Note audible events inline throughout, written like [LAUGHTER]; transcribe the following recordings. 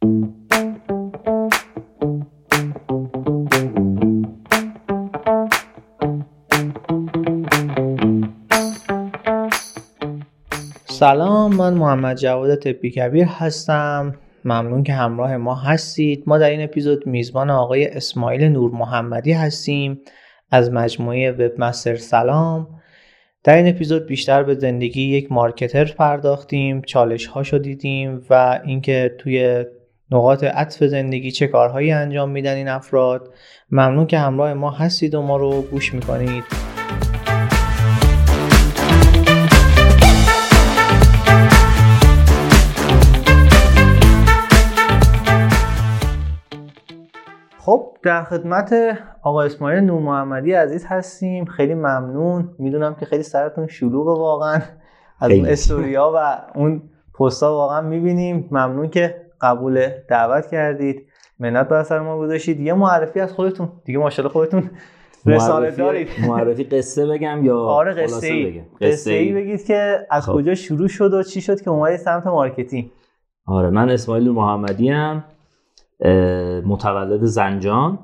سلام من محمد جواد تپی کبیر هستم. ممنون که همراه ما هستید. ما در این اپیزود میزبان آقای اسماعیل نور محمدی هستیم از مجموعه وب مستر سلام. در این اپیزود بیشتر به زندگی یک مارکتر پرداختیم چالش هاشو دیدیم و اینکه توی نقاط عطف زندگی چه کارهایی انجام میدن این افراد؟ ممنون که همراه ما هستید و ما رو گوش می‌کنید. خب در خدمت آقا اسماعیل نور محمدی عزیز هستیم. خیلی ممنون. می‌دونم که خیلی سرتون شلوغه واقعا. از اون استوریا و اون پستا واقعا می‌بینیم. ممنون که قبول دعوت کردید منت بر سر ما گذاشتید. یه معرفی از خودتون. دیگه ماشاءالله خودتون [LAUGHS] رسانه دارید. [LAUGHS] معرفی قصه بگم یا [LAUGHS] آره قصه ای قصه ای بگید که از خب. کجا شروع شد و چی شد که اومدید سمت marketing. آره من اسماعیل محمدی ام. متولد زنجان.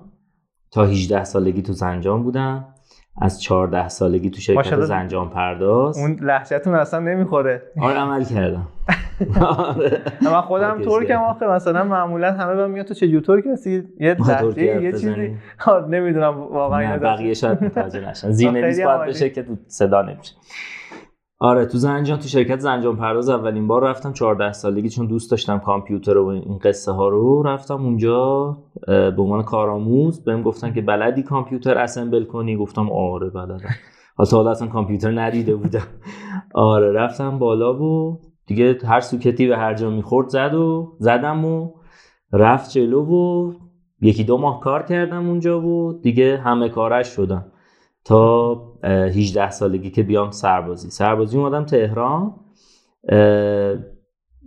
تا 18 سالگی تو زنجان بودم. از 14 سالگی تو شرکت زنجان پرداز. اون لحجتون اصلا نمی‌خوره. آره عمل کردم. آره. [LAUGHS] من خودم ترکم آخه مثلا معمولا همه به میاد تو چه ترک هستی؟ یه لحظه یه چیزی. نمی‌دونم واقعا بقیه شاید متوجه نشن. زیر [LAUGHS] باید بشه که تو صدا نمیشه. آره تو زنجان تو شرکت زنجان پرداز اولین بار رفتم 14 سالگی چون دوست داشتم کامپیوتر و این قصه ها رو رفتم اونجا به عنوان کارآموز بهم گفتن که بلدی کامپیوتر اسمبل کنی؟ گفتم آره بلدم. حالا اصلا کامپیوتر ندیده بودم. آره رفتم بالا و دیگه هر سوکتی به هر جا می‌خورد زد و زدم و رفت جلو و یکی دو ماه کار کردم اونجا و دیگه همه کارش شدم. تا 18 سالگی که بیام سربازی. سربازی اومدم تهران.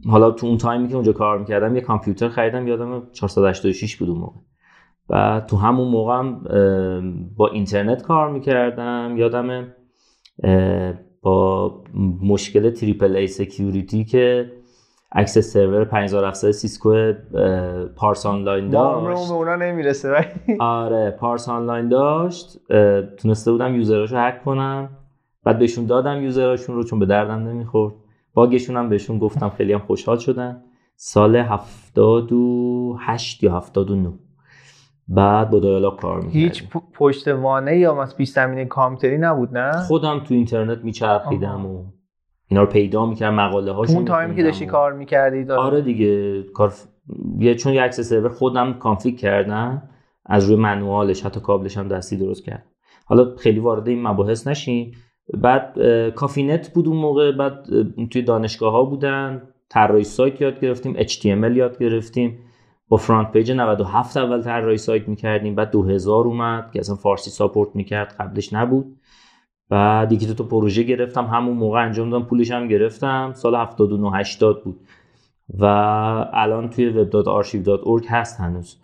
حالا تو اون تایمی که اونجا کار می‌کردم یه کامپیوتر خریدم یادم 486 بود اون موقع. و تو همون موقع با اینترنت کار می‌کردم. یادم با مشکل triple A security که access server 5700 سیسکو پارس آنلاین داشت. به اونا نمی‌رسه [LAUGHS] آره پارس آنلاین داشت. تونسته بودم user اشو هک کنم. بعد بهشون دادم user اشون رو چون به دردم نمی‌خورد. bug شون هم بهشون گفتم خیلی هم خوشحال شدن. سال 78 یا 79 بعد با dial-up کار می‌کردیم. هیچ پشتوانه یا مثلا پیش زمینه کامپیوتری نبود نه؟ خودم تو اینترنت میچرخیدم و اینا رو پیدا می‌کردم مقاله هاشون اون تایمی که داشتی کار می‌کردی آره دیگه کار یه چون یه access server خودم config کردم از روی manual ش حتی کابلش هم دستی درست کرد حالا خیلی وارد این مباحث نشین بعد کافینت بود اون موقع. بعد توی دانشگاه ها بودن. طراحی سایت یاد گرفتیم HTML یاد گرفتیم. با FrontPage 97 اول طراحی سایت می‌کردیم. بعد 2000 اومد که اصلا فارسی support می‌کرد قبلش نبود. بعد یکی تو پروژه گرفتم. همون موقع انجام دادم پولش هم گرفتم. سال 79 80 بود. و الان توی web.archive.org هست هنوز.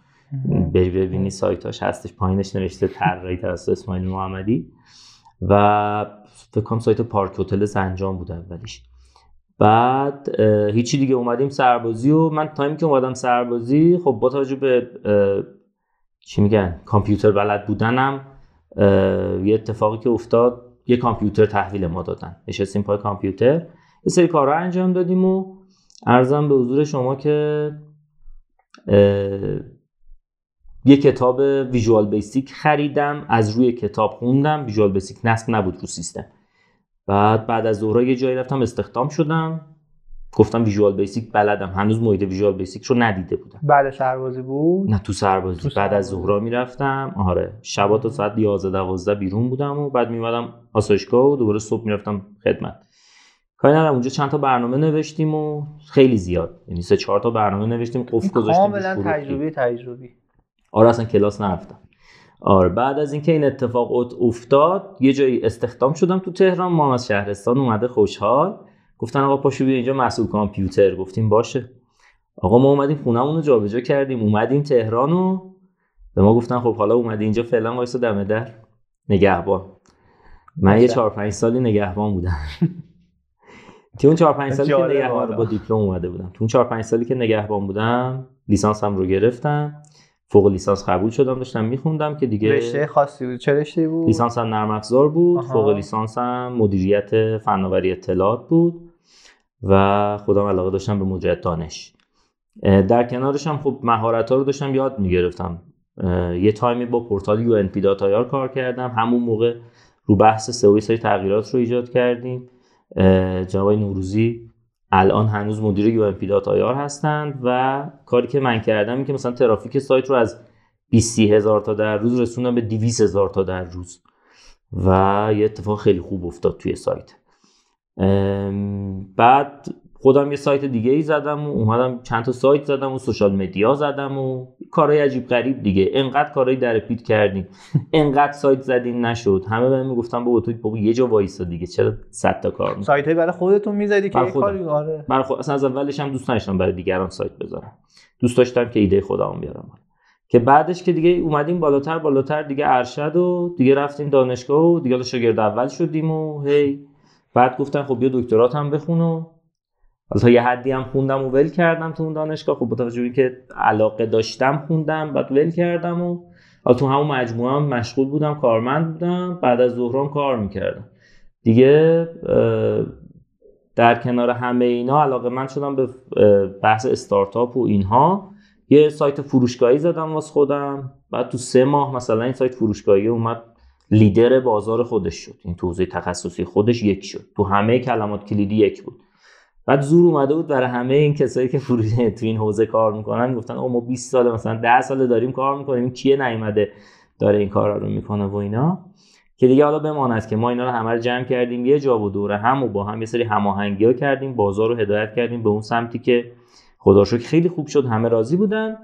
بری ببینی سایتاش هستش. پایینش نوشته طراحی توسط اسماعیل محمدی. و فکر کنم سایت پارک هتل زنجان بود اولیش. بعد هیچی دیگه اومدیم سربازی و من تایمی که اومدم سربازی خب با توجه به چی میگن کامپیوتر بلد بودنم یه اتفاقی که افتاد. یه کامپیوتر تحویل ما دادن. نشستیم پای کامپیوتر. یه سری کارها انجام دادیم و عرضم به حضور شما که یه کتاب Visual Basic خریدم از روی کتاب خوندم. Visual Basic نصب نبود رو سیستم. بعد بعد از ظهر یه جایی رفتم استخدام شدم. گفتم Visual Basic بلدم. هنوز محیط Visual Basic رو ندیده بودم. بعد سربازی بود؟ نه تو سربازی. بعد از ظهرا می‌رفتم. آره. شبا تا ساعت 11 12 بیرون بودم و بعد میمدم آسایشگاه و دوباره صبح می‌رفتم خدمت. کاری ندارم. اونجا چند تا برنامه نوشتیم و خیلی زیاد. یعنی سه چهار تا برنامه نوشتیم. قفل گذاشتیم کاملا تجربی تجربی. آره اصلا کلاس نرفتم. آره بعد از اینکه این اتفاق افتاد یه جایی استخدام شدم تو تهران. ما از شهرستان اومده خوشحال. گفتن آقا پاشو بیا اینجا مسئول کامپیوتر گفتیم باشه. آقا ما اومدیم خونمون رو جابجا کردیم. اومدیم تهران و به ما گفتن خب حالا اومدی اینجا فعلا وایسا دم در. نگهبان. من یه چهار پنج سالی نگهبان بودم. [LAUGHS] تو اون چهار پنج سالی که نگهبان با دیپلم اومده بودم. تو اون چهار پنج سالی که نگهبان بودم لیسانس هم رو گرفتم. فوق لیسانس قبول شدم داشتم میخوندم که دیگه رشته خاصی بود. چه رشته بود؟ لیسانس نرم افزار بود. آها. فوق لیسانس هم مدیریت فناوری اطلاعات بود. و خودم علاقه داشتم به مدیریت دانش. در کنارش هم خب مهارت ها رو داشتم یاد می‌گرفتم. یه تایمی با پورتال یو ان کار کردم. همون موقع رو بحث سئو سری تغییرات رو ایجاد کردیم. جناب نوروزی الان هنوز مدیر u.ir هستند و کاری که من کردم این که مثلا ترافیک سایت رو از 20 هزار تا در روز رسوندم به 200 هزار تا در روز. و یه اتفاق خیلی خوب افتاد توی سایت. بعد خودم یه سایت دیگه ای زدم و اومدم چند تا سایت زدم و social media زدم و کارهای عجیب غریب دیگه. انقدر کارهای در پیت کردیم. انقدر سایت زدیم نشد. همه بهم می‌گفتن بابا تو بابا یه جا وایسا دیگه. چرا 100 تا کار می‌کنی؟ سایت برای خودتون می‌زدی که برای. کاری؟ آره. من خود اصلا از اولش هم دوست نداشتم برای دیگران سایت بذارم. دوست داشتم که ایده خودم بیارم. که بعدش که دیگه اومدیم بالاتر بالاتر دیگه ارشد و دیگه رفتیم دانشگاه و دیگه شاگرد اول شدیم و هی بعد گفتن خب بیا دکترات هم بخون و تا یه حدی هم خوندم و ول کردم تو اون دانشگاه. خب با اینکه علاقه داشتم خوندم بعد ول کردم و تو همون مجموعه هم مشغول بودم کارمند بودم بعد از ظهرام کار می‌کردم. دیگه در کنار همه اینا علاقه من شدم به بحث استارتاپ و اینها. یه سایت فروشگاهی زدم واسه خودم. بعد تو سه ماه مثلا این سایت فروشگاهی اومد لیدر بازار خودش شد. این تو حوزه تخصصی خودش یک شد. تو همه کلمات کلیدی یک بود. بعد زور اومده بود برای همه این کسایی که فروش تو این حوزه کار می‌کنن گفتن او ما 20 ساله مثلا 10 ساله داریم کار می‌کنیم. کیه نیومده داره این کارا رو می‌کنه و اینا؟ که دیگه حالا بماند که ما اینا رو همه رو جمع کردیم. یه جا و دوره هم و با هم یه سری هماهنگی ها کردیم. بازار رو هدایت کردیم به اون سمتی که خدا خیلی خوب شد. همه راضی بودن.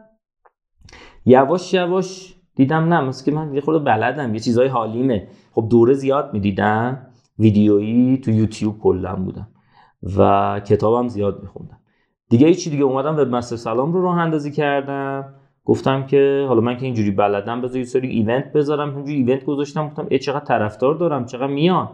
یواش یواش دیدم نه مثل که من یه خورده بلدم یه چیزای حالیمه. خب دوره زیاد می‌دیدم ویدیویی تو یوتیوب کلا بودم و کتابم زیاد میخوندم. دیگه هیچی دیگه اومدم وب مستر سلام رو راه اندازی کردم. گفتم که حالا من که اینجوری بلدم بذار یه سری event بذارم. اینجوری event گذاشتم گفتم ای چقدر طرفدار دارم چقدر میان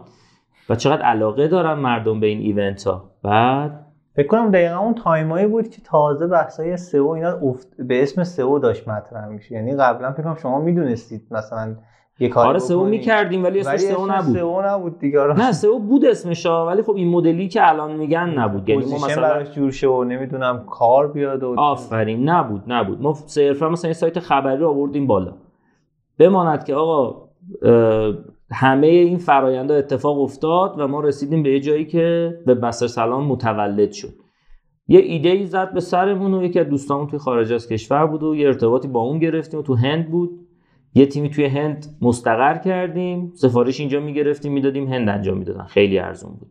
و چقدر علاقه دارن مردم به این event ها بعد فکر کنم دقیقا اون تایمایی بود که تازه بحثای سئو اینا افت... به اسم سئو داشت مطرح میشه یعنی قبلا فکر کنم شما می‌دونستید مثلا یه کاری آره سئو. می‌کردیم ولی اسمش سئو نبود. سئو نبود دیگه. آره. نه سئو بود اسمش ولی خب این مدلی که الان میگن نبود. یعنی ما مثلا براش جور شه و نمی‌دونم کار بیاد و آفرین نبود نبود. ما صرفا مثلا یه سایت خبری رو آوردیم بالا. بماند که آقا همه این فرآیندها اتفاق افتاد و ما رسیدیم به یه جایی که به مستر سلام متولد شد. یه ایده ای زد به سرمون و یکی از دوستامون توی خارج از کشور بود و یه ارتباطی با اون گرفتیم و تو هند بود. یه تیمی توی هند مستقر کردیم. سفارش اینجا می‌گرفتیم می‌دادیم هند انجام می‌دادن. خیلی ارزون بود.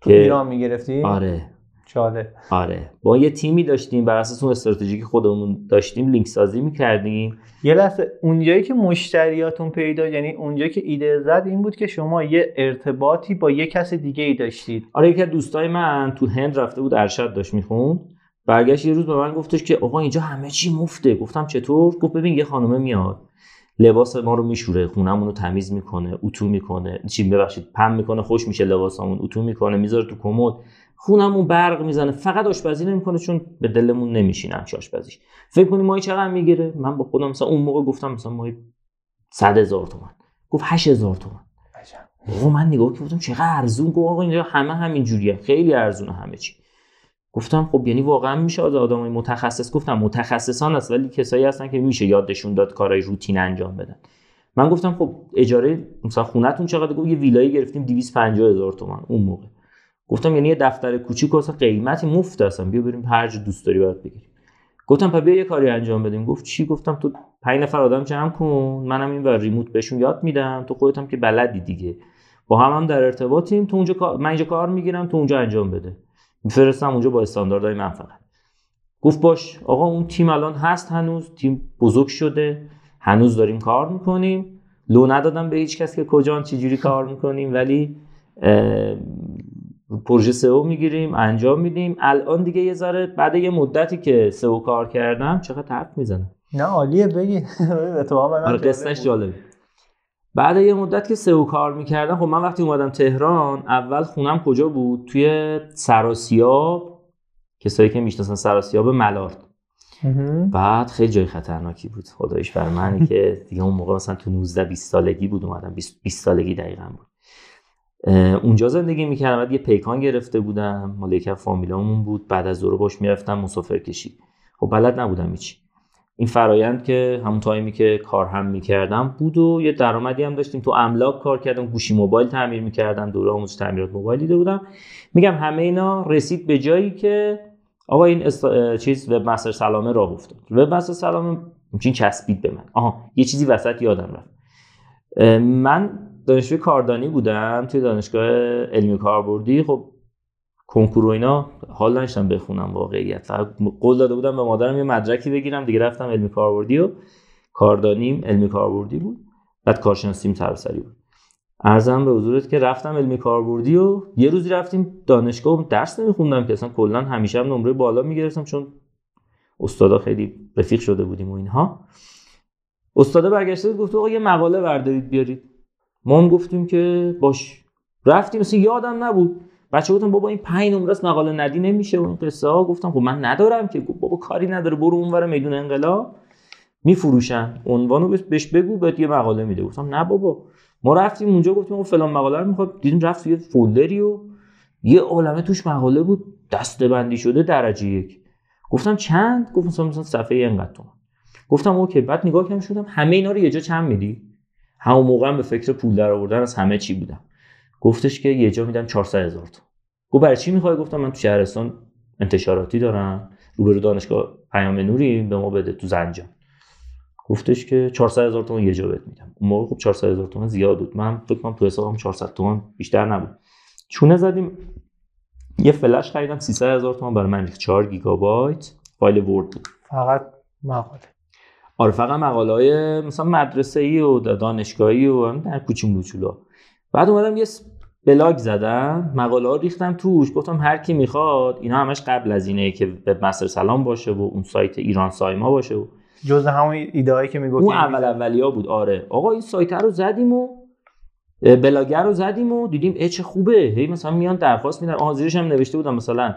تو ایران می‌گرفتی؟ آره. چاله آره. با یه تیمی داشتیم بر اساس اون استراتژی که خودمون داشتیم لینک سازی می‌کردیم. یه لحظه اونجایی که مشتریاتون پیدا یعنی اونجایی که ایده زد این بود که شما یه ارتباطی با یه کس دیگه ای داشتید. آره یکی از دوستای من تو هند رفته بود ارشد داشت می‌خوند. برگشت یه روز به من گفتش که آقا اینجا همه چی مفته. گفتم چطور؟ گفت ببین یه خانومه میاد. لباس ما رو میشوره خونمون رو تمیز می‌کنه اتو می‌کنه. چی ببخشید پم می‌کنه خوش میشه لباسامون اتو می‌کنه می‌ذاره تو کمد. خونمون برق می‌زنه. فقط آشپزی نمی‌کنه چون به دلمون نمیشینم چه آشپزیش. فکر کنی ماهی چقدر می‌گیره؟ من با خودم مثلا اون موقع گفتم مثلا ماهی 100 هزار تومن گفت 8000 تومن آقا من نگاه کردم چقدر ارزون. گفت آقا اینجا همه همین جوریه. خیلی ارزونه همه چی. گفتم خب یعنی واقعا میشه از آدمای متخصص؟ گفتم متخصصان هست ولی کسایی هستن که میشه یادشون داد کارهای روتین انجام بدن. من گفتم خب اجاره مثلا خونتون چقدر؟ گفت یه ویلایی گرفتیم 250 هزار تومن اون موقع. گفتم یعنی یه دفتر کوچیک واسه قیمتی مفت هستن بیا بریم هر جا دوست داری برات بگیریم. گفتم پس بیا یه کاری انجام بدیم. گفت چی؟ گفتم تو پنج نفر آدم جمع کن. منم این ور ریموت بهشون یاد میدم. تو خودت هم که بلدی دیگه. با هم هم در ارتباطیم. تو اونجا من اینجا کار می‌گیرم تو اونجا انجام بده. میفرستم اونجا با استانداردهای من فقط گفت باش. آقا اون تیم الان هست هنوز. تیم بزرگ شده. هنوز داریم کار می‌کنیم. لو ندادم به هیچ کس که کجا چجوری کار می‌کنیم. ولی پروژه سئو می‌گیریم انجام میدیم. الان دیگه یه ذره بعد یه مدتی که سئو کار کردم چقدر حرف می‌زنم؟ نه عالیه بگی. [LAUGHS] آره جالب قصهش. جالبه. بعد یه مدت که سئو کار می‌کردم خب من وقتی اومدم تهران اول خونم کجا بود؟ توی سراسیاب کسایی که می‌شناسن سراسیاب ملارد بعد خیلی جای خطرناکی بود. خدایش بر من که دیگه اون موقع مثلا تو 19 20 سالگی بود اومدم 20 سالگی دقیقا بود. اونجا زندگی می‌کردم بعد یه پیکان گرفته بودم مال یکی فامیلامون بود. بعد از ظهر باش می‌رفتم مسافر کشی. خب بلد نبودم هیچ این فرایند که همون تایمی که کار هم می‌کردم بود و یه درآمدی هم داشتیم. تو املاک کار کردم گوشی موبایل تعمیر می‌کردم دوره آموزش تعمیرات موبایل دیده بودم. میگم همه اینا رسید به جایی که آقا این. چیز وب مستر سلامه راه افتاد. وب مستر سلامه چین چسبید به من. آها یه چیزی وسط یادم رفت. من دانشجوی کاردانی بودم توی دانشگاه علمی کاربردی. خب کنکور و اینا حال نداشتم بخونم واقعیت. فقط قول داده بودم به مادرم یه مدرکی بگیرم. دیگه رفتم علمی کاربردی و کاردانیم علمی کاربردی بود. بعد کارشناسیم سرسری بود. ارزم به حضورت که رفتم علمی کاربردی و یه روزی رفتیم دانشگاه. درس نمیخوندم که اصلا کلا همیشه هم نمره بالا می‌گرفتم چون استادا خیلی رفیق شده بودیم و اینها. استادا برگشته گفت آقا یه مقاله بردارید بیارید. ما هم گفتیم که باش. رفتیم مثلا یادم نبود. بچه گفتم بابا این پنج نمره مقاله ندی نمیشه و این قصه ها. گفتم خب من ندارم که. بابا کاری نداره برو اونور میدون انقلاب. میفروشن. عنوانو بهش بگو بهت یه مقاله میده. گفتم نه بابا. ما رفتیم اونجا گفتیم اون فلان مقاله رو می‌خواد. دیدیم رفت یه فولدری و یه عالمه توش مقاله بود. دسته بندی شده درجه یک. گفتم چند؟ گفت مثلا صفحه اینقدر تومن. گفتم اوکی. بعد نگاه کردم شدم همه اینا رو یه جا چند میدی؟ همون موقع به فکر پول در آوردن از همه چی بودم. گفتش که یه جا میدم 400 هزار تومن گفت برای چی می‌خوای؟ گفتم من تو شهرستان انتشاراتی دارم. روبرو دانشگاه پیام نوری به ما بده تو زنجان. گفتش که 400 هزار تومان یه جا بهت میدم. اون موقع خب 400 هزار تومان زیاد بود. من فکر کنم تو حسابم 400 تومان بیشتر نبود. چونه زدیم. یه فلش خریدم 300 هزار تومان برای من 4 گیگابایت. فایل ورد بود. فقط مقاله. آره فقط مقاله های مثلا مدرسه ای و دانشگاهی و در کوچیم لوچولا بعد اومدم یه بلاگ زدم مقاله ها ریختم توش گفتم هر کی می‌خواد اینا همش قبل از اینه که به مستر سلام باشه و اون سایت ایران سایما باشه و جز همون ایده که می‌گفت اون اول اولیا بود آره. آقا این سایت رو زدیم و بلاگر رو زدیم و دیدیم چه خوبه. هی مثلا میان درخواست میدن. آها زیرش هم نوشته بودم مثلا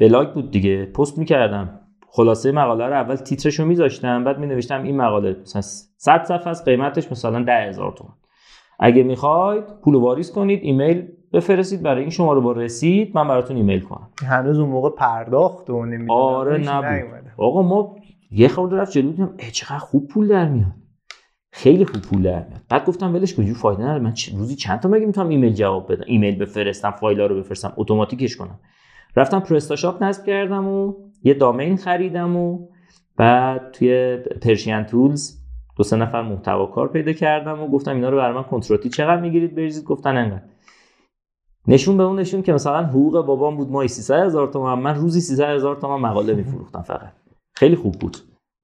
بلاگ بود دیگه. پست می‌کردم. خلاصه مقاله رو اول تیترش رو میذاشتم بعد می نوشتم این مقاله مثلا 100 صفحه از قیمتش مثلا 10000 تومان. اگه می‌خواید پول واریز کنید ایمیل بفرستید برای این شما رو با رسید من براتون ایمیل کنم. هنوز اون موقع پرداخت و نمی‌دونم آره نبود. آقا ما یه خورده رفت جلو دیدم چقدر خوب پول در میاد. خیلی خوب پول در میاد. بعد گفتم ولش کن فایده نداره. من روزی چند تا مگه می‌تونم ایمیل جواب بدم؟ ایمیل بفرستم فایل رو بفرستم اتوماتیکش کنم. رفتم پرستاشاپ نصب کردم و یه دامین خریدم و بعد توی پرشین تولز دو سه نفر محتوا کار پیدا کردم و گفتم اینا رو برای من کنتراتی چقدر می‌گیرید بریزید؟ گفتن انقدر. نشون به اون نشون که مثلا حقوق بابام بود ماهی 300 هزار تومان من روزی 300 هزار تومان مقاله میفروختم فقط. خیلی خوب بود.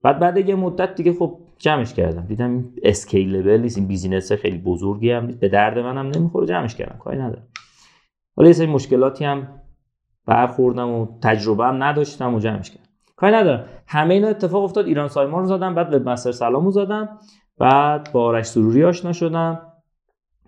بعد بعد یه مدت دیگه خب جمعش کردم. دیدم scalable نیست این business خیلی بزرگی هم به درد منم نمی‌خوره جمعش کردم. کاری نداره حالا یه سری مشکلاتی هم برخوردم و تجربه هم نداشتم و جمعش کردم. کاری ندارم. همه اینا اتفاق افتاد. ایران سایما رو زدم بعد وب مستر سلامو زدم. بعد با آرش سروری آشنا شدم.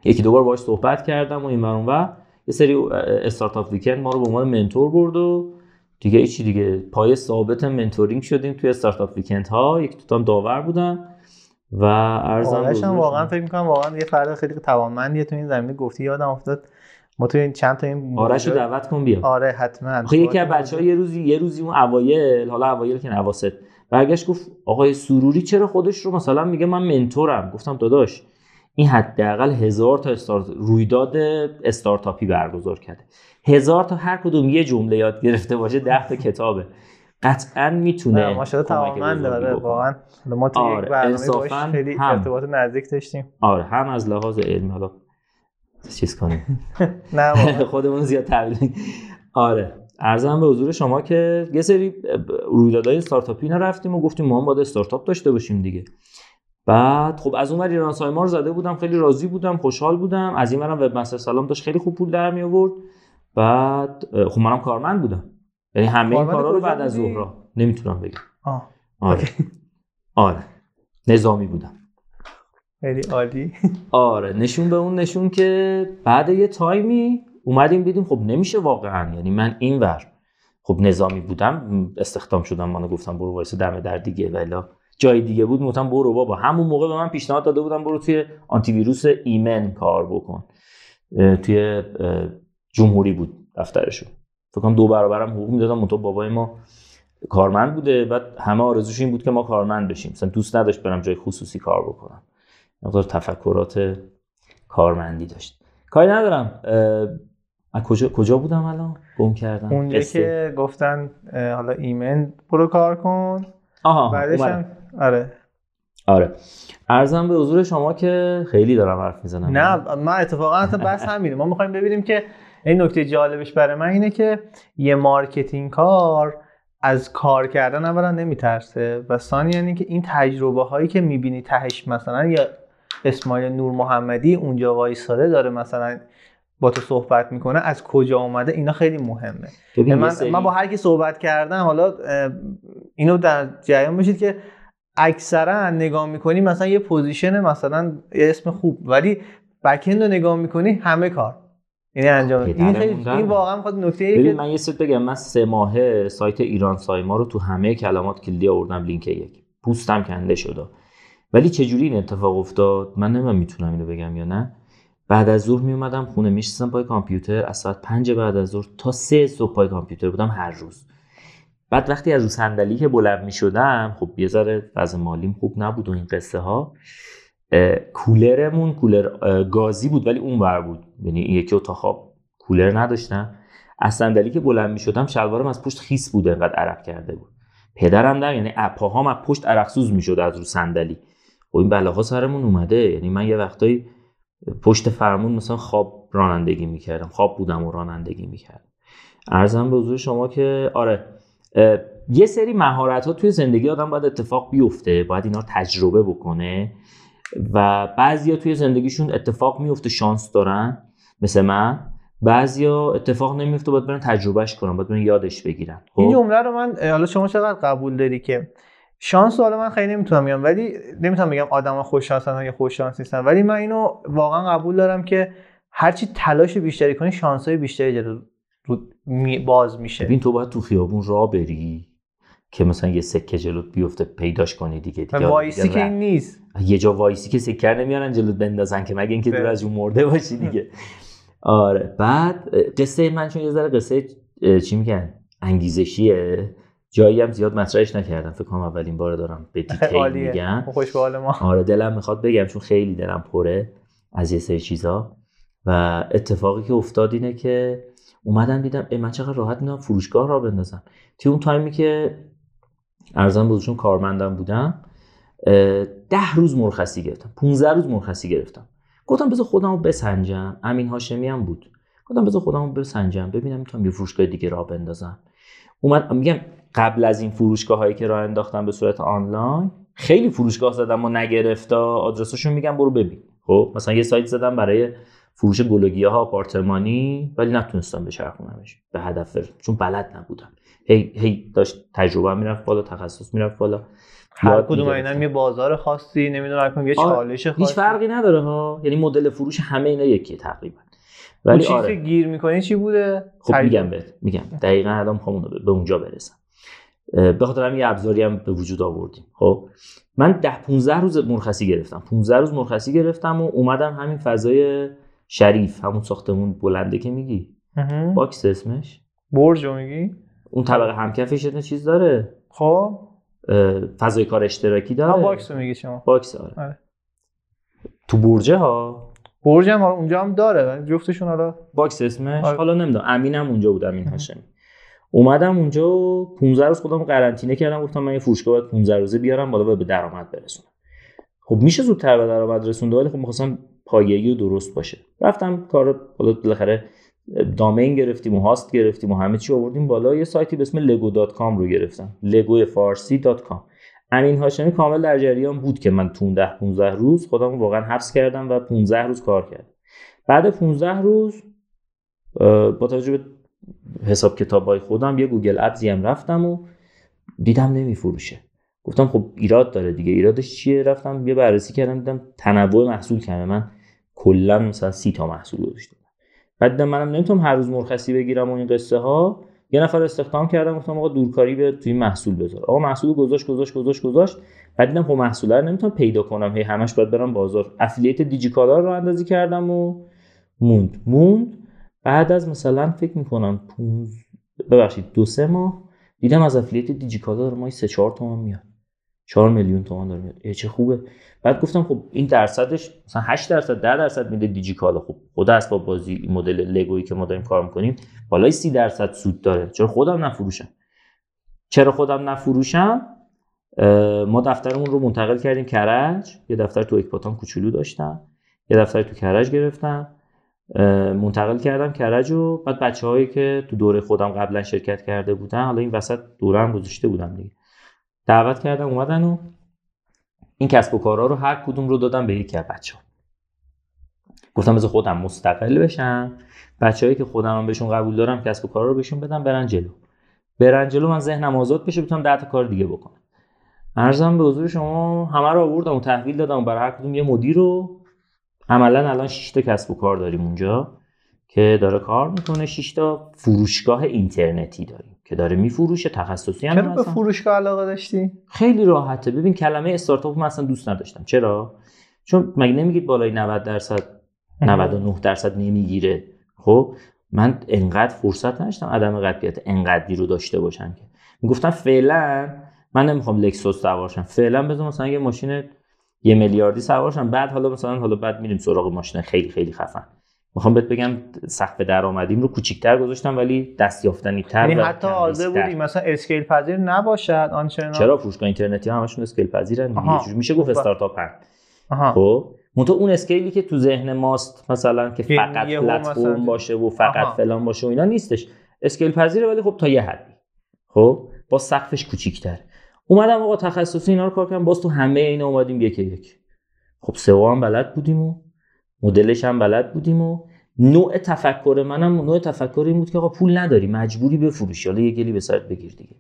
یکی دوبار باهاش صحبت کردم و این و یه سری Startup Weekend ما رو به عنوان mentor برد و دیگه چی دیگه. پای ثابت منتورینگ شدیم توی استارتاپ ویکند ها یک دوتام داور بودم و ارزم واقعا فکر می‌کنم واقعا یه فرد خیلی توانمندیه تو این زمینه. گفتی یادم افتاد. ما تو این چند تا این آرش رو دعوت کن بیا. آره حتما. خب یکی از بچه‌ها یه روزی یه روزی اون اوایل حالا اوایل که نواسط برگشت گفت آقای سروری چرا خودش رو مثلا میگه من منتورم؟ گفتم داداش این حداقل هزار تا استارت رویداد استارتاپی برگزار کرده. هزار تا هر کدوم یه جمله یاد گرفته باشه ده تا کتابه. قطعا می‌تونه ماشاءالله تماما داره واقعا. ما تو آره. یک برنامه خیلی ارتباط نزدیک داشتیم. آره هم از لحاظ علمی. حالا چیز کنیم. [LAUGHS] نه [LAUGHS] خودمون زیاد تحویل آره. ارزم به حضور شما که یه سری رویدادهای استارتاپی رفتیم و گفتیم ما هم باید استارتاپ داشته باشیم دیگه. بعد خب از اون ور ایران سایما رو زده بودم خیلی راضی بودم خوشحال بودم. از این ورم وب مستر سلام داشت خیلی خوب پول در می آورد. بعد خب منم کارمند بودم. یعنی همه این کارا رو بعد از ظهر نمی‌تونم بگم. آه. آره. [LAUGHS] آره. نظامی بودم. خیلی عالی. آره نشون به اون نشون که بعد یه تایمی اومدیم دیدیم خب نمیشه واقعا. یعنی من این ور خب نظامی بودم استخدام شدم منو گفتم برو وایس دم در دیگه ولی جای دیگه بود گفتم برو بابا. همون موقع به من پیشنهاد داده بودم برو توی آنتی ویروس ایمن کار بکن. توی جمهوری بود دفترشون. فکر کنم دو برابرم حقوق می‌دادم. تو بابای ما کارمند بوده. و همه آرزوش این بود که ما کارمند بشیم. مثلا دوست نداشت برم جای خصوصی کار بکنم. مقدار تفکرات کارمندی داشت. کاری ندارم. کجا کجا بودم الان؟ گم کردم. اونجا که گفتن حالا ایمن برو کار کن. آها بعدش هم آره. آره. عرضم به حضور شما که خیلی دارم حرف می‌زنم. نه من اتفاقا اصلا بس همینه. ما می‌خوایم ببینیم که این نکته جالبش برای من اینه که یه marketing کار از کار کردن اولا نمیترسه. و ثانیا یعنی که این تجربه هایی که می‌بینی تهش مثلا یا اسماعیل نور محمدی اونجا وایساده داره مثلا با تو صحبت می‌کنه از کجا اومده؟ اینا خیلی مهمه. من, من با هر کی صحبت کردم حالا اینو در جریان باشید که اکثرا نگاه می‌کنی مثلا یه position مثلا یه اسم خوب ولی backend رو نگاه می‌کنی همه کار. یعنی انجام این خیلی این واقعا خود نکته که من یه سری بگم من سه ماهه سایت ایران سایما رو تو همه کلمات کلیدی آوردم لینک یک. پوستم کنده شده. ولی چجوری این اتفاق افتاد؟ من نمی‌دونم می‌تونم اینو بگم یا نه. بعد از ظهر می اومدم خونه میشستم پای کامپیوتر. از ساعت پنج بعد از ظهر تا سه صبح پای کامپیوتر بودم هر روز. بعد وقتی از رو صندلی که بلند می شدم خب یه ذره وضع مالیم خوب نبود و این قصه ها کولرمون کولر گازی بود ولی اون ور بود. یعنی یکی اتاق خواب کولر نداشتم از صندلی که بلند می شدم شلوارم از پشت خیس بوده انقدر عرق کرده بود. پدرم در یعنی اپاهام از پشت عرق سوز می شد از رو صندلی. و این بلاها سرمون اومده. یعنی من یه وقتایی پشت فرمون مثلا خواب رانندگی می‌کردم. خواب بودم و رانندگی می‌کردم. ارزم به حضور شما که آره یه سری مهارت ها توی زندگی آدم باید اتفاق بیفته باید اینا تجربه بکنه و بعضیا توی زندگیشون اتفاق میفته شانس دارن مثل من. بعضیا اتفاق نمیفته باید برن تجربهش کنن باید برن یادش بگیرن. خب؟ این جمله رو من حالا شما چقدر قبول داری که شانس حالا من خیلی نمی‌تونم بگم ولی نمی‌تونم بگم آدم خوش شانسن یا خوش شانس نیستن ولی من اینو واقعا قبول دارم که هرچی تلاش بیشتری کنی شانس های بیشتری جلوت باز میشه. ببین تو باید تو خیابون راه بری که مثلا یه سکه جلوت بیفته پیداش کنی دیگه دیگه وایسی که این نیست. یه جا وایسی که سکه نمیارن جلوت بندازن که مگه اینکه دور از جون مرده باشی دیگه. آره. بعد قصه من چون یه ذره قصه چی میگن؟ انگیزشیه. جایی هم زیاد مطرحش نکردم. فکر کنم اولین بار دارم به [LAUGHS] دیتیل میگم. خوش ما. آره دلم می‌خواد بگم چون خیلی دلم پره از یه سری چیزا. و اتفاقی که افتاد اینه که اومدم دیدم ای من چقدر راحت می‌دونم فروشگاه را بندازم. توی اون تایمی که ارزان بودشون کارمندم بودم ده روز مرخصی گرفتم. 15 روز مرخصی گرفتم. گفتم بذار خودم رو بسنجم. امین هاشمی هم بود. گفتم بذار خودم رو بسنجم. ببینم می‌تونم یه فروشگاه دیگه را بندازم. اومد میگم قبل از این فروشگاه هایی که راه انداختم به صورت آنلاین خیلی فروشگاه زدم و نگرفتا. آدرساشون میگم برو ببین. خب مثلا یه سایت زدم برای فروش گلوگیه ها آپارتمانی ولی نتونستم بچرخونمش. به هدف چون بلد نبودم. هی هی داشت تجربه می‌رفت بالا تخصص می‌رفت بالا. هر کدوم اینا یه بازار خاصی نمی‌دونم یه چالش خاصی. هیچ فرقی نداره ها. یعنی مدل فروش همه اینا یکی تقریبا. ولی چیزی آره. گیر می‌کنی چی بوده؟ خب میگم بهت میگم. دقیقا الان می‌خوام به اونجا برسم. به خاطر یه ابزاری هم به وجود آوردیم. خب؟ من ده 15 روز مرخصی گرفتم. 15 روز مرخصی گرفتم و اومدم همین فضای شریف همون ساختمون بلنده که میگی. باکس اسمش. برج میگی؟ اون طبقه همکفش چیز داره. خب. فضای کار اشتراکی داره. باکس رو میگی شما. باکس آره. آره. تو برجه ها؟ برج هم اونجا هم داره جفتشون حالا باکس اسمش؟ آره. حالا نمی‌دونم. امینم اونجا بود امین هاشمی. اومدم اونجا و 15 روز خودم قرنطینه کردم گفتم من یه فروشگاه باید 15 روزه بیارم بالا به درآمد برسونم. خب میشه زودتر به درآمد رسونده ولی خب می‌خواستم پایه‌ای و درست باشه. رفتم کار بالا بالاخره domain گرفتیم و host گرفتیم و همه چی آوردیم بالا. یه سایتی به اسم lego.com رو گرفتم. لگو فارسی.com امین هاشمی کامل در جریان بود که من تو 10 15 روز خودم واقعا حبس کردم و 15 روز کار کردم. بعد 15 روز با توجه به حساب کتاب های خودم یه گوگل ادزی هم رفتم و دیدم نمیفروشه. گفتم خب ایراد داره دیگه. ایرادش چیه؟ رفتم یه بررسی کردم دیدم تنوع محصول کمه. من کلا مثلا سی تا محصول گذاشتم. بعد منم نمی‌تونم هر روز مرخصی بگیرم و این قصه ها یه نفر استخدام کردم گفتم آقا دورکاری به توی محصول بذار. آقا محصول گذاشت گذاشت گذاشت گذاشت. بعد دیدم خب محصول رو نمی‌تونم پیدا کنم. هی همش باید برم بازار. افیلیت دیجیکالا رو اندازی کردم و موند. موند بعد از مثلا فکر می‌کنم پونز... ببخشید دو سه ماه دیدم از افیلیت دیجیکالا داره ماهی 3 4 تومن میاد. 4 میلیون تومان داره میاد. چه خوبه. بعد گفتم خب این درصدش مثلا 8 درصد 10 درصد میده دیجیکالا. خب خود اسباب بازی مدل لگویی که ما داریم کار می‌کنیم بالای 30 درصد سود داره. چرا خودم نفروشم؟ چرا خودم نفروشم؟ ما دفترمون رو منتقل کردیم کرج. یه دفتر تو اکباتان کوچولو داشتم. یه دفتر تو کرج گرفتم. منتقل کردم کرج و بعد بچه هایی که تو دوره خودم قبلا شرکت کرده بودن حالا این وسط دوره هم گذاشته بودم دیگه. دعوت کردم اومدن و این کسب و کارها رو هر کدوم رو دادم به یکی از بچه ها گفتم از خودم مستقل بشم. بچههایی که خودم هم بهشون قبول دارم کسب و کارا رو بهشون بدم برن جلو. برن جلو من ذهنم آزاد بشه بتونم ده تا کار دیگه بکنم. ارزم به حضور شما همه رو آوردم و تحویل دادم برای هر کدوم یه مدیر رو. عملا الان 6 تا کسب و کار داریم اونجا که داره کار می‌کنه. 6 تا فروشگاه اینترنتی داریم که داره میفروشه. تخصصی هم چرا به فروشگاه علاقه داشتی؟ خیلی راحته. ببین کلمه استارتاپ من اصلا دوست نداشتم. چرا؟ چون مگه نمیگید بالای 90 درصد 99 درصد نمی‌گیره. خب من انقدر فرصت نداشتم عدم قطعیت انقدری رو داشته باشن که. می‌گفتم فعلا من نمی‌خوام لکسوس سوارشم فعلا بذار مثلا یه ماشین یه میلیاردی سوارشم. بعد حالا مثلا حالا بعد میریم سراغ ماشین. خیلی خیلی خفن. می‌خوام بهت بگم سقف درآمدیم رو کوچیک‌تر گذاشتم ولی دست یافتنی تر یعنی حتی حاضر بودی مثلا اسکیل پذیر نباشد آنچنان. چرا فروشگاه اینترنتی همشون scale پذیرن میشه گفت استارتاپ هم خب. منتها اون scale ی که تو ذهن ماست مثلا که فقط پلتفرم باشه و فقط آها. فلان باشه و اینا نیستش. scale پذیره ولی خب تا یه حدی. خب. با سقفش کوچیک‌تر. اومدم آقا تخصصی اینا رو کار کردم. باز تو همه اینا اومدیم یک یک خب سئو هم بلد بودیم و مدلش هم بلد بودیم و نوع تفکر منم نوع تفکر این بود که آقا پول نداری مجبوری بفروشی. حالا یه گلی به سرت بگیر دیگه.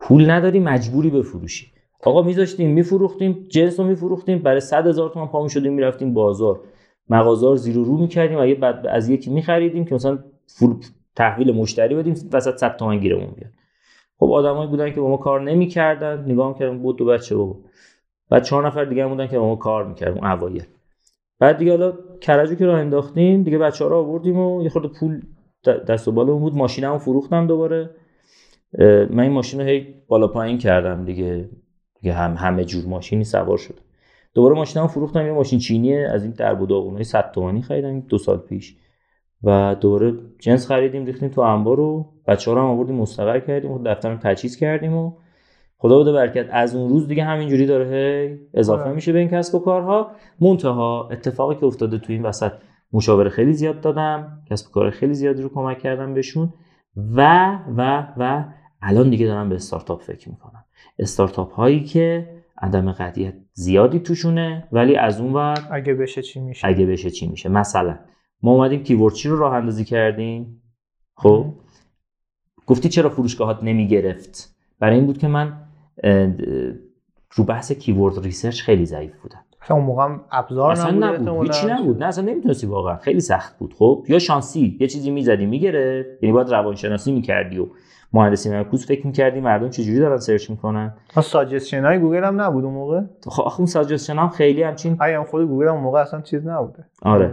پول نداری مجبوری بفروشی. آقا میذاشتیم میفروختیم جنس رو میفروختیم برای 100 هزار تومان پامون شدیم می‌رفتیم بازار. مغازار زیرو رو می‌کردیم اگه بعد از یکی میخریدیم که مثلا تحویل مشتری بدیم وسط 100 تومن گیرمون بیاد خب آدمایی بودن که با ما کار نمی‌کردن. نگاه کردم بود دو بچه بابا. بعد چهار نفر دیگه بودن که با ما کار می‌کردن اون اوایل. بعد دیگه حالا کرجو که راه انداختیم دیگه بچه ها رو آوردیم و یه خورده پول دست و بالمون بود. ماشینمو فروختم دوباره. من این ماشین رو هی بالا پایین کردم دیگه. دیگه هم همه جور ماشینی سوار شد. دوباره ماشینمو فروختم. یه ماشین چینی از این در بود اونای 100 تومانی خریدم دو سال پیش. و دوباره جنس خریدیم ریختیم تو انبار رو. بچه ها رو هم آوردیم مستقر کردیم و دفتر تجهیز کردیم و خدا بده برکت از اون روز دیگه همینجوری داره هی اضافه آره. میشه به این کسب و کارها. منتها اتفاقی که افتاده تو این وسط مشاوره خیلی زیاد دادم کسب و کار خیلی زیادی رو کمک کردم بهشون و و و الان دیگه دارم به استارتاپ فکر می‌کنم. استارتاپ هایی که عدم قطعیت زیادی توشونه ولی از اون وقت اگه بشه چی میشه؟ اگه بشه چی میشه؟ مثلا ما اومدیم کیوردچی رو راه اندازی کردیم؟ خب؟ گفتی چرا فروشگاهات نمی گرفت برای این بود که من رو بحث keyword research خیلی ضعیف بودم. اصلا اون موقع ابزار اصلا نبود, هیچی نبود. نه اصلا نمی‌تونستی واقعا. خیلی سخت بود. خب یا شانسی یه چیزی می‌زدی می‌گرفت. یعنی باید روانشناسی می‌کردی و مهندسی معکوس فکر می‌کردی مردم چجوری دارن search می‌کنن. suggestion های گوگل هم نبود اون موقع. خب اون suggestion هم خیلی همچین هم خود گوگل هم اون موقع اصلا چیز نبوده. آره.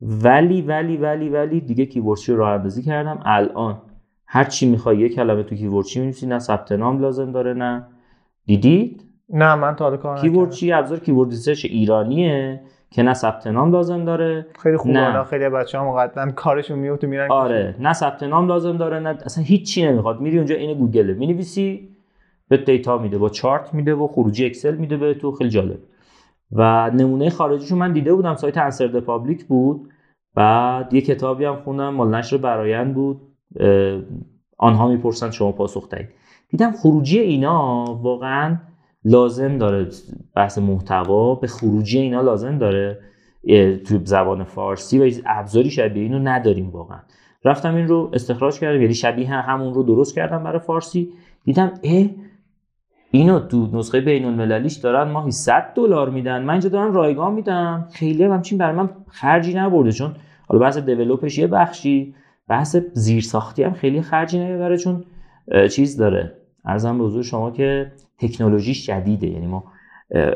ولی ولی ولی ولی دیگه کیوردچی رو راه اندازی کردم. الان. هر چی می‌خوای یه کلمه تو کیوردچی می‌نویسی؟ نه ثبت نام لازم داره نه. دیدید؟ نه من تا حالا کار کیوردچی ابزار keyword research ایرانیه که نه ثبت نام لازم داره. خیلی خوبه نه. خیلی بچه‌ها مقدم کارشون میفته میرن آره نه ثبت نام لازم داره نه اصلا هیچ نمی‌خواد. میری اونجا این گوگل می‌نویسی بهت data میده با چارت میده و خروجی اکسل میده به تو خیلی جالب. و نمونه خارجیشو من دیده بودم سایت Answer Public بود. بعد یه کتابی هم خوندم مال نشر برایند بود. آنها می‌پرسن شما پاسخ دهید. دیدم خروجی اینا واقعا لازم داره بحث محتوا به خروجی اینا لازم داره. تو زبان فارسی و ابزاری شبیه اینو نداریم واقعا. رفتم این رو استخراج کردم یعنی شبیه همون رو درست کردم برای فارسی. دیدم اه اینو تو نسخه بین المللیش دارن ماهی 100 دلار میدن. من اینجا دارم رایگان میدم. خیلی همچین برای من خرجی نبرده چون حالا بحث دیولپش یه بخشی. بحث زیرساختی هم خیلی خرجی نمی‌بره چون چیز داره. عرضم به حضور شما که تکنولوژیش جدیده یعنی ما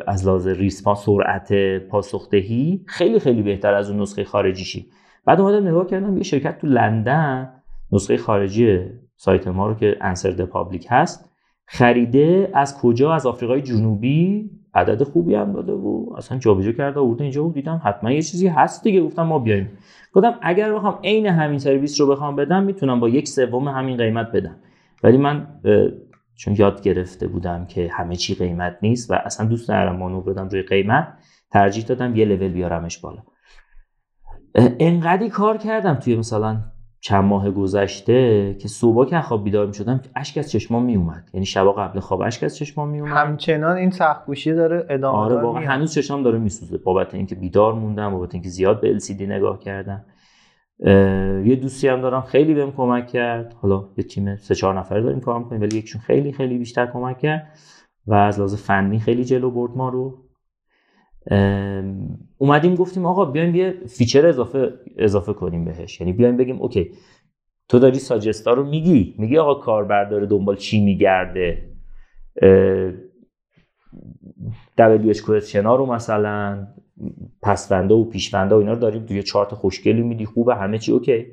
از لحاظ response سرعت پاسخدهی خیلی خیلی بهتر از اون نسخه خارجیشی بعد اومدم نگاه کردم یه شرکت تو لندن نسخه خارجی سایت ما رو که Answer Public هست خریده از کجا؟ از آفریقای جنوبی. عدد خوبی هم داده و اصلا جابجا کرده آورده اینجا بود دیدم حتما یه چیزی هست دیگه. گفتم ما بیایم گفتم اگر بخوام عین همین سرویس رو بخوام بدم می‌تونم با یک سوم همین قیمت بدم. ولی من چون یاد گرفته بودم که همه چی قیمت نیست و اصلا دوست ندارم مانور بدم روی قیمت ترجیح دادم یه لول بیارمش بالا. انقدی کار کردم توی مثلا چند ماه گذشته که صبح که خواب بیدار می‌شدم اشک از چشمام میومد یعنی شبا قبل خواب اشک از چشمام میومد همچنان این سخت داره ادامه آره واقعا هنوز چشمام داره میسوزه. بابت اینکه بیدار موندم بابت اینکه زیاد به LCD نگاه کردم. یه دوستی هم دارم خیلی بهم کمک کرد. حالا یه تیم سه چهار نفره داریم کار می‌کنیم ولی یکشون خیلی خیلی بیشتر کمک کرد. و از لحاظ فنی خیلی جلو برد ما رو. اومدیم گفتیم آقا بیایم یه feature اضافه اضافه کنیم بهش. یعنی بیایم بگیم OK تو داری suggest ا رو میگی. میگی آقا کاربر داره دنبال چی میگرده؟ WH question ا رو مثلا پسونده و پیشونده و اینا رو داریم توی چارت خوشگلی میدی خوبه همه چی OK.